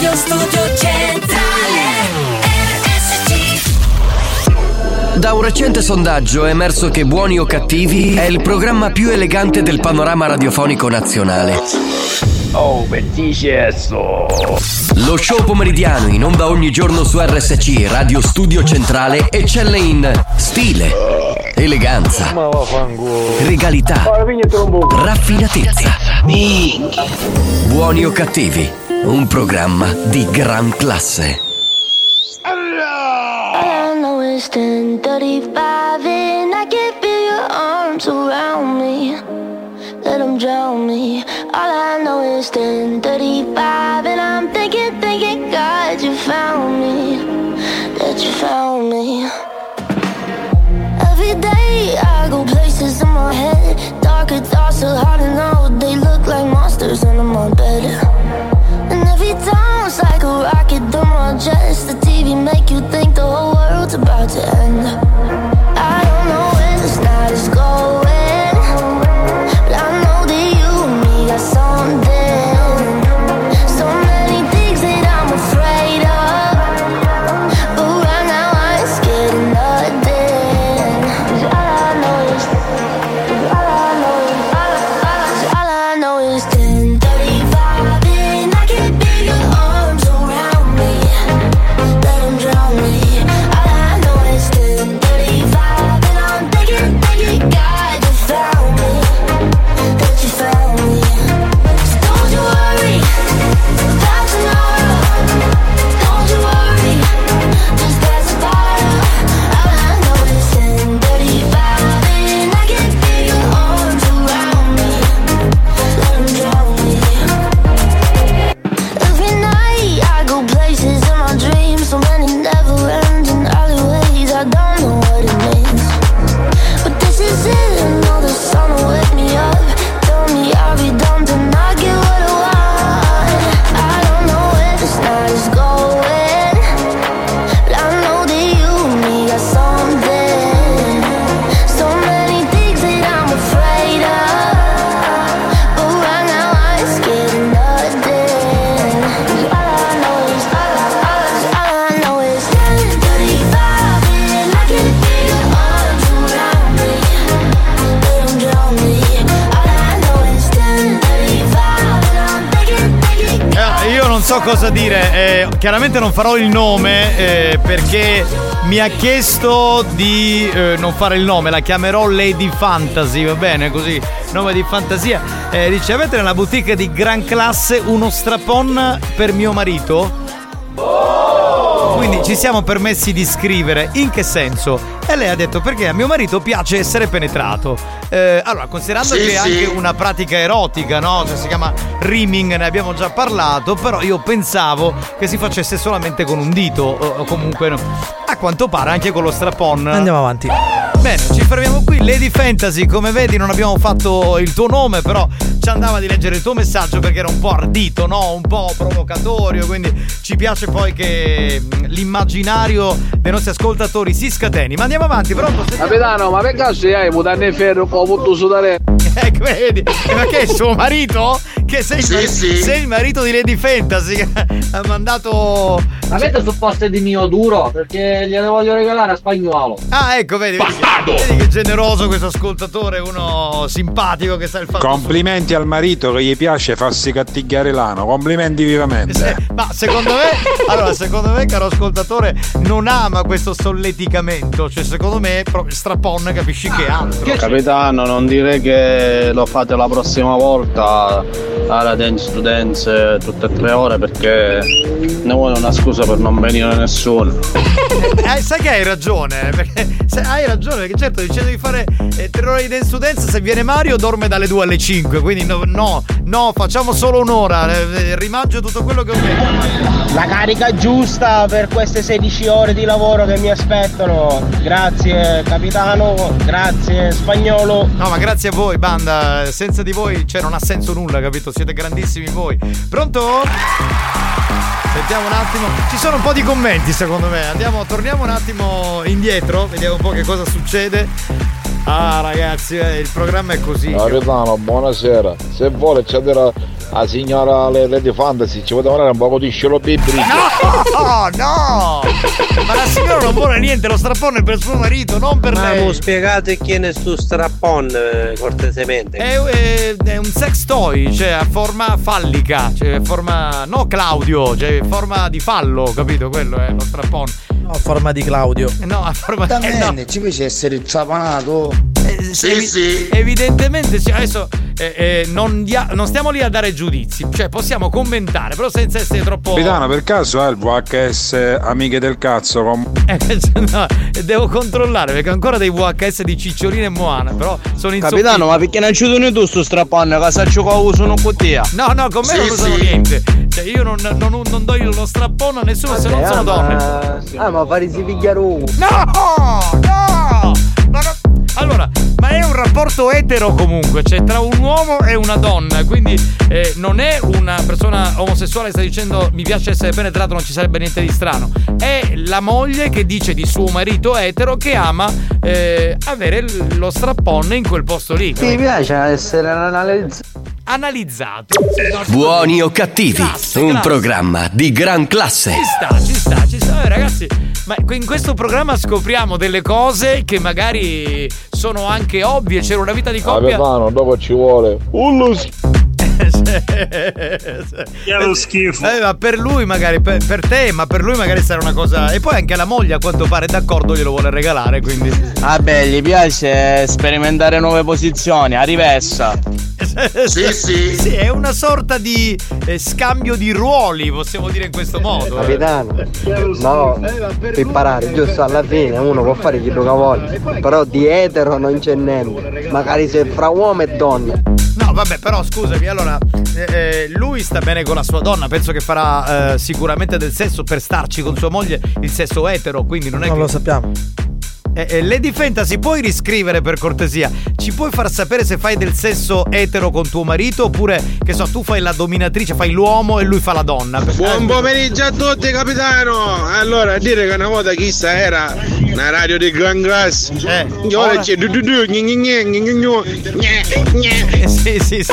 Radio Studio Centrale RSC Da un recente sondaggio è emerso che Buoni o Cattivi è il programma più elegante del panorama radiofonico nazionale. Oh, benissimo. Lo show pomeridiano in onda ogni giorno su RSC Radio Studio Centrale eccelle in stile, eleganza, regalità, raffinatezza. Buoni o Cattivi, un programma di gran classe. All I know is 10:35 and I can feel your arms around me. Let them drown me. All I know is 10:35 and I'm thinking, thinking, God, you found me. That you found me. Every day I go places in my head. Darker thoughts so hard to know. They look like monsters under my bed. And every time it's like a rocket through my chest. The TV make you think the whole world's about to end. I don't know when this night is going, but I know that you and me got something. Cosa dire. eh, chiaramente non farò il nome eh, perché mi ha chiesto di eh, non fare il nome. La chiamerò Lady Fantasy, va bene? Così, nome di fantasia. Eh, dice: Avete nella boutique di gran classe uno strapon per mio marito? Quindi ci siamo permessi di scrivere. In che senso? E lei ha detto perché a mio marito piace essere penetrato. Eh, allora, considerando Sì, che è sì. anche una pratica erotica, no? Cioè, si chiama rimming, ne abbiamo già parlato, però io pensavo che si facesse solamente con un dito o, o comunque no. a quanto pare anche con lo strapon. Andiamo avanti. Bene, ci fermiamo qui. Lady Fantasy, come vedi, non abbiamo fatto il tuo nome, però ci andava di leggere il tuo messaggio perché era un po' ardito, no? Un po' provocatorio. Quindi ci piace poi che mh, l'immaginario dei nostri ascoltatori si scateni. Ma andiamo avanti, pronto? Sentiamo. Capitano, ma per caso hai mutanne in ferro con potuto sudare? (laughs) Ecco, vedi? Eh, Ma che è suo marito? Che sei, il Sì, mari- sì. sei il marito di Lady Fantasy che (laughs) ha mandato. Avete supposto di mio duro? Perché glielo voglio regalare a spagnolo. Ah, ecco, vedi, vedi, vedi che generoso questo ascoltatore, uno simpatico che sa il fatto. Complimenti al marito che gli piace farsi cattigliare l'ano. Complimenti vivamente. Ma secondo me, allora, secondo me, caro ascoltatore, non ama questo solleticamento. Cioè, secondo me, proprio strapon, capisci che altro. Capitano, non dire che lo fate la prossima volta alla Dance to Dance tutte e tre ore perché ne vuole una scusa per non venire nessuno. Eh, sai che hai ragione, perché se- hai ragione, perché certo dicendo di fare eh, tre ore di dance to dance, se viene Mario dorme dalle 2 alle 5, quindi no, no, no, facciamo solo un'ora, eh, rimaggio tutto quello che ho detto. La carica giusta per queste 16 ore di lavoro che mi aspettano. Grazie capitano, grazie spagnolo. No, ma grazie a voi, banda, senza di voi cioè, non ha senso nulla, capito? Siete grandissimi voi. Pronto? Sentiamo un attimo. Ci sono un po' di commenti secondo me. Andiamo, torniamo un attimo indietro, vediamo un po' che cosa succede. Ah ragazzi, eh, il programma è così. Capitano, buonasera. Se vuole accedere a signora Le- Lady Fantasy, ci poteva dare un po' di scelo bibri. No, no! Ma la signora non vuole niente, lo strappone per suo marito, non per Ma lei. mo spiegate chi è sto strappon eh, cortesemente. È, è- è un sex toy, cioè a forma fallica, cioè a forma. no Claudio, cioè forma di fallo, capito? Quello è lo strappone. No, a forma di Claudio. No, a forma di. Eh, no. ci piace essere trapanato. Evi- Evidentemente, sì, adesso eh, eh, non, dia- non stiamo lì a dare giudizi, cioè possiamo commentare, però senza essere troppo. Capitano, per caso hai il VHS Amiche del cazzo con... Eh, (laughs) no, devo controllare perché ho ancora dei VHS di Cicciolina e Moana, però sono in Capitano, ma perché non ci doni tu sto strappone che sa giocare uso non con te? No, no, con me non usano niente. Cioè, io non, non- non do lo strappone a nessuno se non sono donne. Ah, ma farisi pigliaro. No! No! Ma no- Allora, ma è un rapporto etero comunque, cioè tra un uomo e una donna, quindi eh, non è una persona omosessuale che sta dicendo mi piace essere penetrato, non ci sarebbe niente di strano. È la moglie che dice di suo marito etero che ama eh, avere lo strappone in quel posto lì. Mi piace essere analizzato. Analizzato. Buoni o cattivi, un classe. programma di gran classe. Ci sta, ci sta, ci sta. Eh, ragazzi, ma in questo programma scopriamo delle cose che magari sono anche ovvie. C'era una vita di coppia. Capitano, dopo ci vuole. Ullo Che lo schifo. Eh, ma per lui magari, per, per te, ma per lui magari sarà una cosa. E poi anche la moglie a quanto pare è d'accordo, glielo vuole regalare, quindi. Vabbè, gli piace sperimentare nuove posizioni, a rivessa. sì, sì. Sì, è una sorta di eh, scambio di ruoli, possiamo dire in questo modo. eh. Capitano, no, per imparare, giusto alla fine uno può fare quello che vuole, però di etero non c'è niente, magari se fra uomo e donna. No, vabbè, però scusami, allora eh, eh, lui sta bene con la sua donna, penso che farà eh, sicuramente del sesso per starci con sua moglie il sesso etero, quindi non è Non che lo sappiamo. Eh, eh, Lady Fantasy, puoi riscrivere per cortesia? Ci puoi far sapere se fai del sesso etero con tuo marito oppure che so, tu fai la dominatrice, fai l'uomo e lui fa la donna. Buon pomeriggio a tutti capitano! Allora, a dire che una volta chissà era una radio di gran classe. Eh, ora ora- c'è. Eh, sì, sì, sì, sì,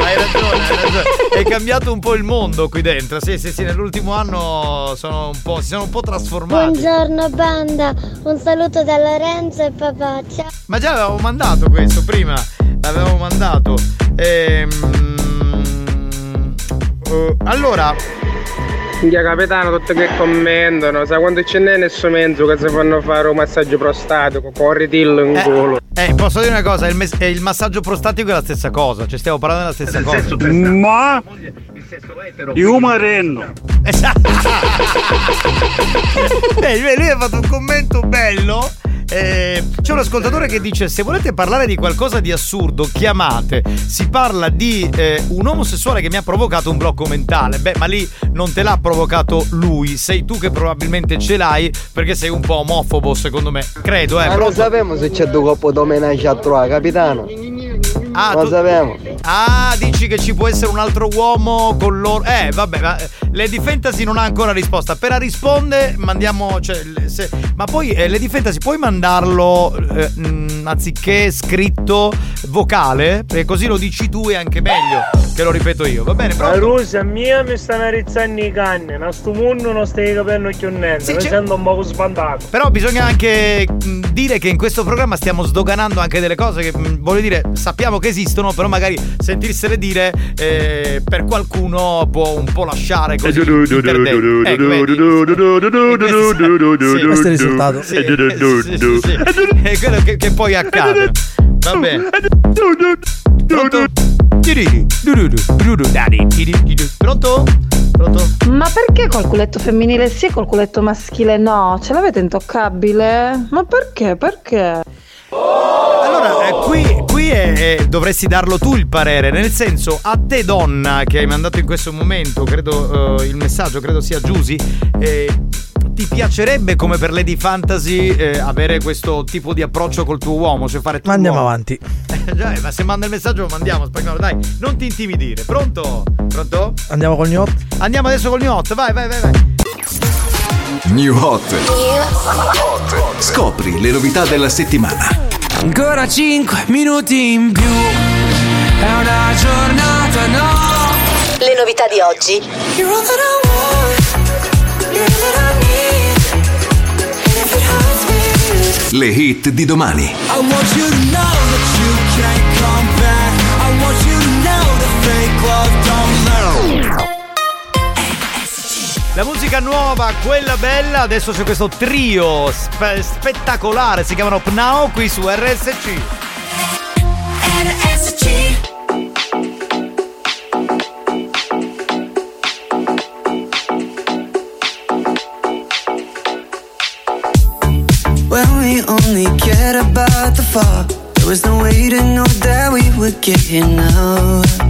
hai ragione, hai ragione. È cambiato un po' il mondo qui dentro. Sì, sì, sì, nell'ultimo anno sono un po', si sono un po' trasformati. Buongiorno banda, un saluto da Lorenzo e papà. Ciao. Ma già l'avevamo mandato questo prima. L'avevamo mandato. Ehm, eh, allora, Minchia capitano, tutti che commentano, sai quando ce n'è nel suo mezzo che si fanno fare un massaggio prostatico, corri dillo in culo. Eh, posso dire una cosa, il, mes- eh, il massaggio prostatico è la stessa cosa, cioè stiamo parlando della stessa cosa. Ma io marenno. (laughs) Eh, lui ha fatto un commento bello. Eh, c'è un ascoltatore che dice: Se volete parlare di qualcosa di assurdo, chiamate. Si parla di eh, un omosessuale che mi ha provocato un blocco mentale. Beh, ma lì non te l'ha provocato lui, sei tu che probabilmente ce l'hai perché sei un po' omofobo, secondo me. Credo, eh. Ma non pronto? sappiamo se c'è due coppie domenaggi a trovare, capitano. Ah, non tu- sappiamo. Ah, dici che ci può essere un altro uomo con loro. Eh, vabbè, ma, eh, Lady Fantasy non ha ancora risposta. Appena risponde, mandiamo. Cioè, se- ma poi, eh, Lady Fantasy, puoi mandarlo eh, mh, anziché scritto vocale? Perché così lo dici tu e anche meglio. Che lo ripeto io, va bene? La Pronto? Rosa mia mi stanno rizzando i canni, a sto mondo non stai capendo più niente, Sì, mi sento un po' sbandato. Però bisogna anche mh, dire che in questo programma stiamo sdoganando anche delle cose che, mh, voglio dire, sappiamo che esistono, però magari sentirsele dire eh, per qualcuno può un po' lasciare così. Ecco. Questo è il risultato. Sì, sì, sì, sì. È quello che, che poi accade. Va bene. Pronto? Pronto? Pronto? Ma perché col culetto femminile sì e col culetto maschile no? Ce l'avete intoccabile? Ma perché? Perché? Allora, eh, qui, qui è- è- dovresti darlo tu il parere, nel senso, a te donna che hai mandato in questo momento, credo eh, il messaggio, credo sia Giusy, eh, ti piacerebbe come per Lady Fantasy eh, avere questo tipo di approccio col tuo uomo, cioè fare tu Ma andiamo avanti. (laughs) Già, ma se manda il messaggio lo mandiamo, spagnolo, dai, non ti intimidire. Pronto? Pronto? Andiamo col gnot? Andiamo adesso col gnot, vai, vai, vai, vai. New Hot. Scopri le novità della settimana. Ancora 5 minuti in più. È una giornata, no. Le novità di oggi. Le hit di domani. I want you to know that you La musica nuova, quella bella, adesso c'è questo trio spe- spettacolare, si chiamano Pnao qui su RSC. When we only cared about the fall, there was no way to know that we would get here now.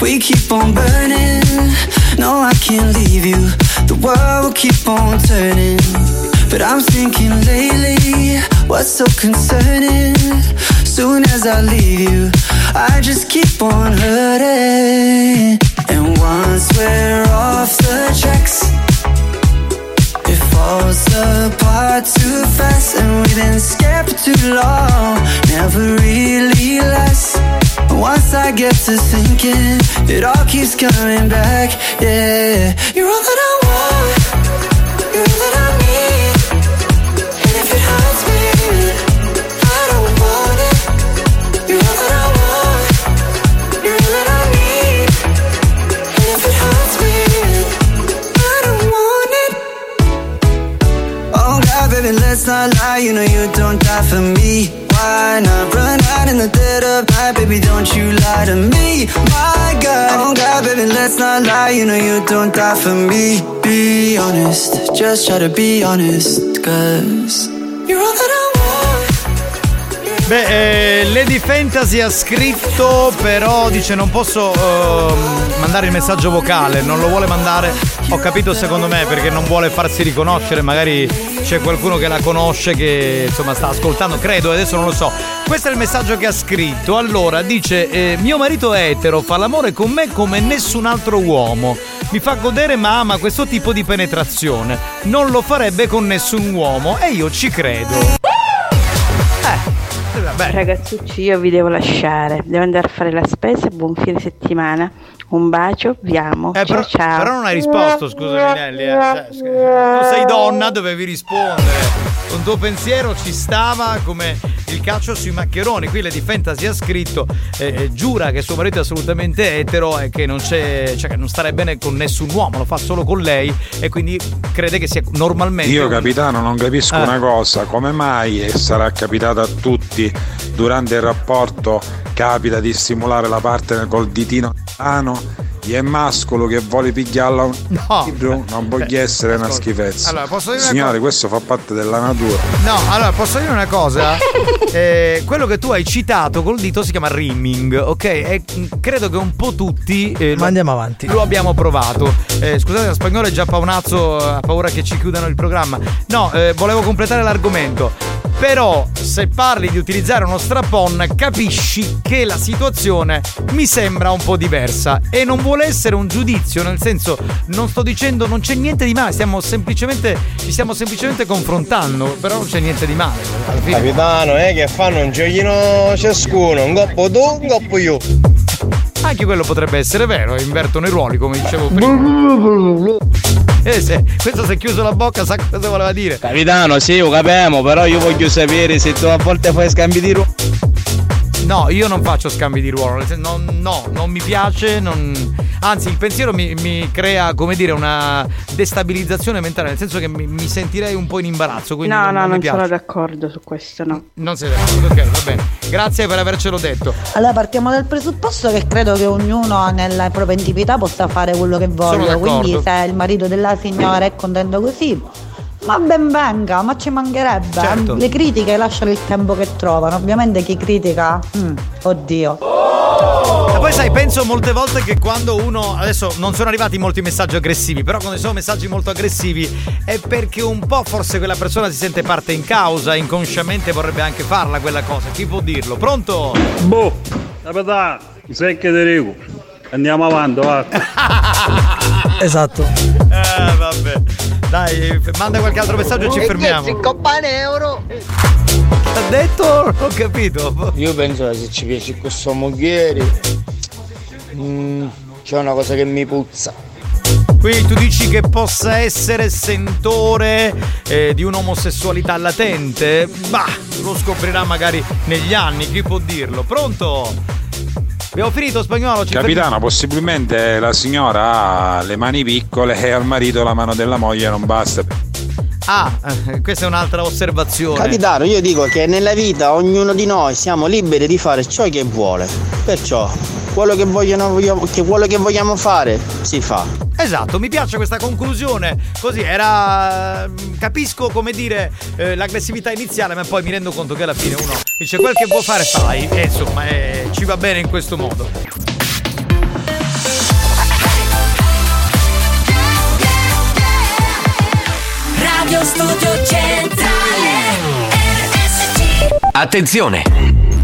We keep on burning, no, I can't leave you. The world will keep on turning. But I'm thinking lately, what's so concerning? Soon as I leave you, I just keep on hurting. And once we're off the tracks, it falls apart too fast. And been scared for too long, never really lasts. Once I get to thinking, it all keeps coming back. Yeah, you're all that I want, you're all that I know you don't die for me. Be honest, just try to be honest, cause you're all that I. Beh, eh, Lady Fantasy ha scritto, però dice non posso ehm, mandare il messaggio vocale, non lo vuole mandare. Ho capito secondo me perché non vuole farsi riconoscere, magari c'è qualcuno che la conosce che insomma sta ascoltando, credo, adesso non lo so. Questo è il messaggio che ha scritto. Allora, dice eh, mio marito è etero, fa l'amore con me come nessun altro uomo. Mi fa godere ma ama questo tipo di penetrazione. Non lo farebbe con nessun uomo e io ci credo. Vabbè. Ragazzucci, io vi devo lasciare. Devo andare a fare la spesa. Buon fine settimana. Un bacio, vi amo. Eh, però, ciao ciao. però non hai risposto, scusami Nelly. eh. Cioè, tu sei donna, dovevi rispondere. Con tuo pensiero ci stava come il calcio sui maccheroni. Qui Lady Fantasy ha scritto, eh, eh, giura che suo marito è assolutamente etero e che non c'è, cioè che non starebbe bene con nessun uomo, lo fa solo con lei e quindi crede che sia normalmente. Io un- capitano non capisco Eh. una cosa, come mai e sarà capitato a tutti durante il rapporto capita di stimolare la parte col ditino mano e è mascolo che vuole pigliarla un libro, non voglio essere una schifezza. Allora, posso dire una Signore, cosa? questo fa parte della natura. No, allora posso dire una cosa? (laughs) Eh, quello che tu hai citato col dito si chiama rimming, ok? E mh, credo che un po' tutti. eh, lo- Ma andiamo avanti. Lo abbiamo provato. Eh, scusate, lo spagnolo è già paonazzo, ha paura che ci chiudano il programma. No, eh, volevo completare l'argomento. Però, se parli di utilizzare uno strapon, capisci che la situazione mi sembra un po' diversa. E non vuole essere un giudizio, nel senso, non sto dicendo non c'è niente di male, stiamo semplicemente. ci stiamo semplicemente confrontando. Però non c'è niente di male. Capitano, eh, che fanno un giochino ciascuno, un goppo tu, un goppo io. Anche quello potrebbe essere vero, invertono i ruoli, come dicevo prima. Eh, se, questo si è chiuso la bocca, sa cosa voleva dire. Capitano, sì, lo capiamo, però io voglio sapere se tu a volte fai scambi di ruolo. No, io non faccio scambi di ruolo, non- no, non mi piace, non- anzi il pensiero mi, mi crea, come dire, una destabilizzazione mentale, nel senso che mi, mi sentirei un po' in imbarazzo, quindi No, non, no, non non mi piace. sono d'accordo su questo, no. Non sei d'accordo, ok, va bene. Grazie per avercelo detto. Allora partiamo dal presupposto che credo che ognuno nella propria intimità possa fare quello che voglia, d'accordo. quindi se il marito della signora è contento così, ma ben venga, ma ci mancherebbe. Certo. Le critiche lasciano il tempo che trovano, ovviamente chi critica, mm, oddio. E poi sai, penso molte volte che quando uno. Adesso non sono arrivati molti messaggi aggressivi, però quando sono messaggi molto aggressivi è perché un po' forse quella persona si sente parte in causa, inconsciamente vorrebbe anche farla quella cosa. Chi può dirlo? Pronto? Boh, capitano, secche di rigo. Andiamo avanti, va. (laughs) Esatto. Eh, vabbè. Dai, manda qualche altro messaggio e ci fermiamo. coppa euro. Ha detto? Non ho capito. Io penso che se ci piace questo mogliere mm, c'è una cosa che mi puzza. Quindi tu dici che possa essere sentore eh, di un'omosessualità latente? Bah, lo scoprirà magari negli anni, chi può dirlo? Pronto? Abbiamo finito spagnolo, ci Capitano, possibilmente la signora ha le mani piccole e al marito la mano della moglie non basta. Ah, eh, questa è un'altra osservazione. Capitano, io dico che nella vita ognuno di noi siamo liberi di fare ciò che vuole. Perciò, quello che, vogliono, vogliamo, che quello che vogliamo fare si fa. Esatto, mi piace questa conclusione. Così era. Capisco come dire eh, l'aggressività iniziale, ma poi mi rendo conto che alla fine uno dice quel che vuoi fare, fai. E insomma, eh, ci va bene in questo modo. Radio Studio Centrale RSC Attenzione!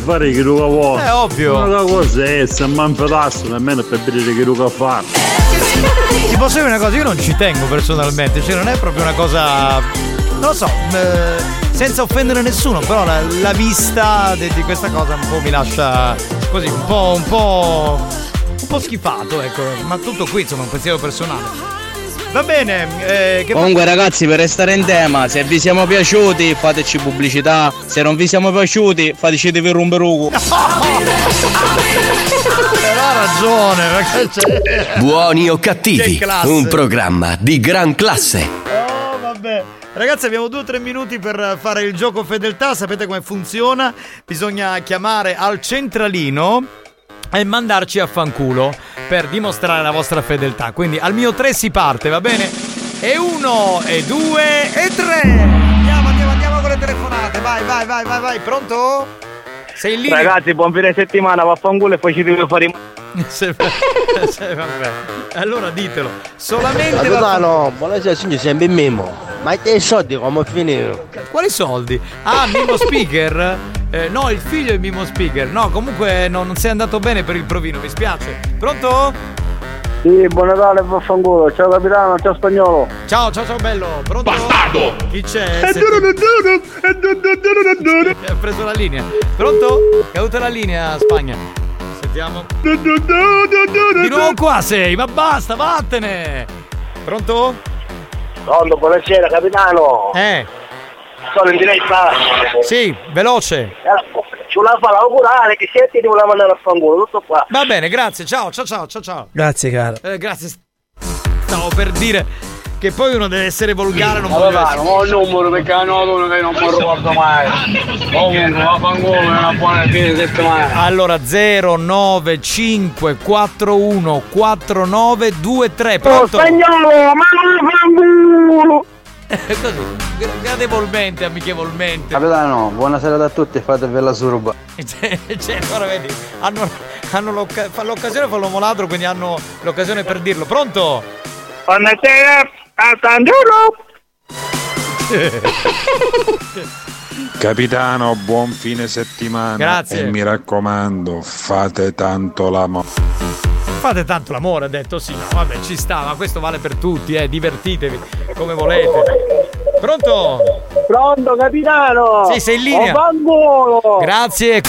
Fare che tu vuoi. È ovvio. Una cosa è se mi infilasse nemmeno per vedere che tu fa. Ti posso dire una cosa, io non ci tengo personalmente, cioè non è proprio una cosa. Non lo so, eh, senza offendere nessuno, però la, la vista di, di questa cosa un po' mi lascia così, un po'. un po'. un po' schifato, ecco. Ma tutto qui, insomma, un pensiero personale. Va bene, eh, che Comunque ragazzi per restare in tema, se vi siamo piaciuti fateci pubblicità, se non vi siamo piaciuti fateci di rumberugo. Però ha ragione, ragazzi. Buoni o cattivi, un programma di gran classe. Oh, vabbè. Ragazzi, abbiamo due o tre minuti per fare il gioco fedeltà. Sapete come funziona? Bisogna chiamare al centralino e mandarci a fanculo per dimostrare la vostra fedeltà. Quindi al mio 3 si parte, va bene? E uno, e due, e tre. Andiamo, andiamo, andiamo con le telefonate. Vai, vai, vai, vai, vai. Pronto? Sei lì? Ragazzi, buon fine settimana, vaffanculo e poi ci devo fare. (laughs) Se- se- vabbè. Allora ditelo. Solamente la Capitano, buonasera signore, sempre in memo. Ma i soldi come finito? Quali soldi? Ah, Mimo Speaker? (laughs) Eh, no, il figlio è Mimo Speaker. No, comunque no, non sei andato bene per il provino, mi spiace. Pronto? Sì, buon Natale, vaffanculo. Ciao capitano, ciao spagnolo. Ciao, ciao, ciao bello. Pronto? Bastardo! Chi c'è? Ha preso la linea. Pronto? Caduta la linea, Spagna. Sentiamo. Di nuovo qua sei, ma basta, vattene. Pronto? Pronto, buonasera capitano. Eh. Sono in diretta. Sì, veloce. Ci voleva fare l'augurale che siete ti voleva mandare a fanculo, tutto qua. Va bene, grazie. Ciao, ciao, ciao, ciao, ciao. Grazie caro. Eh, grazie. Stavo per dire che poi uno deve essere volgare, non voglio Capitano, essere. ho il numero perché hanno uno che non mi ricordo mai. Comunque, vaffanculo, è una buona fine settimana. Allora 095414923 Pronto? spagnolo, ma vaffanculo! Così, gradevolmente, amichevolmente. Capitano, buonasera a tutti, fatevi surba. (laughs) Cioè, cioè, ora vedi, hanno, hanno l'occa- fa l'occasione fa l'uomo ladro, quindi hanno l'occasione per dirlo. Pronto? Buonasera, a Sangiuro! (laughs) Capitano, buon fine settimana. Grazie. E mi raccomando, fate tanto l'amore. Fate tanto l'amore, ha detto sì. No, vabbè, ci sta, ma questo vale per tutti, eh. Divertitevi come volete. Pronto? Pronto capitano! Sì, sei in linea. Vaffanculo! Grazie.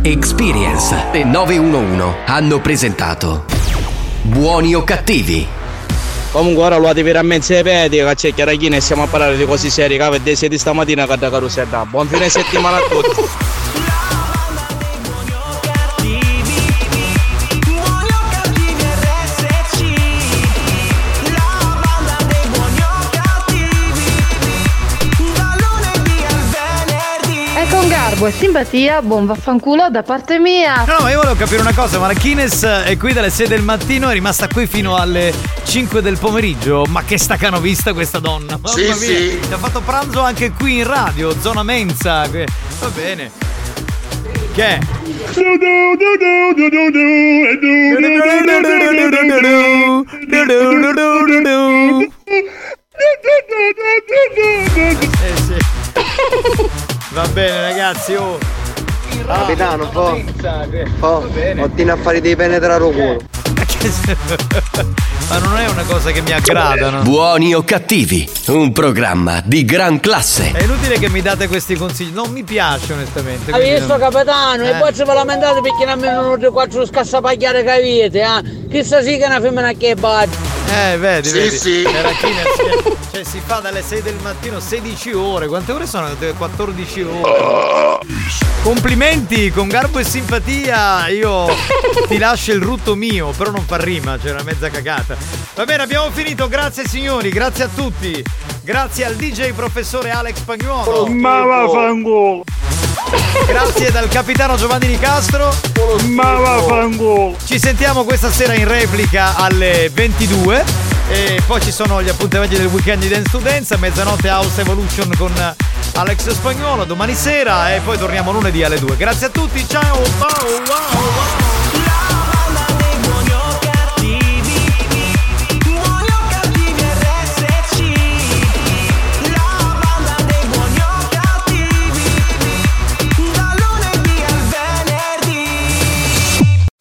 Experience e 911 hanno presentato Buoni o cattivi? Comunque ora lo avete veramente pedi, che c'è chiarachina e siamo a parlare di cose serie, che avete siete stamattina che da carusella. Buon fine settimana a tutti. E simpatia, buon vaffanculo da parte mia. No, ma io volevo capire una cosa, ma la Kines è qui dalle 6 del mattino, è rimasta qui fino alle 5 del pomeriggio. Ma che staccanovista questa donna! Mamma Sì, mia, sì. Ti ha fatto pranzo anche qui in radio, zona mensa. Va bene. Che è? Eh sì. Va bene ragazzi, oh. Capitano, po'. Po'. Ottieni a fare dei penetrare il culo. (laughs) Ma non è una cosa che mi aggrada, no? Buoni o cattivi? Un programma di gran classe. È inutile che mi date questi consigli, non mi piace onestamente. Hai visto non- capitano? Eh. E poi ci lamentate perché non mi hanno quattro scassapagliare che avete, eh? Chissà sì che è una femmina che batte. Eh, vedi, Sì, vedi. sì. Era Kines, cioè si fa dalle 6 del mattino 16 ore. Quante ore sono? 14 ore. Complimenti, con garbo e simpatia. Io ti lascio il rutto mio, però non fa rima, c'è una mezza cagata. Va bene, abbiamo finito. Grazie signori, grazie a tutti. Grazie al DJ professore Alex Pagnuolo. Ma vaffanculo! Grazie dal capitano Giovanni Nicastro. Ma vaffanculo! Ci sentiamo questa sera in replica alle 22. E poi ci sono gli appuntamenti del weekend di Dance to Dance. A mezzanotte House Evolution con Alex Spagnuolo. Domani sera. E poi torniamo lunedì alle 2. Grazie a tutti. Ciao. Ciao. Wow, wow.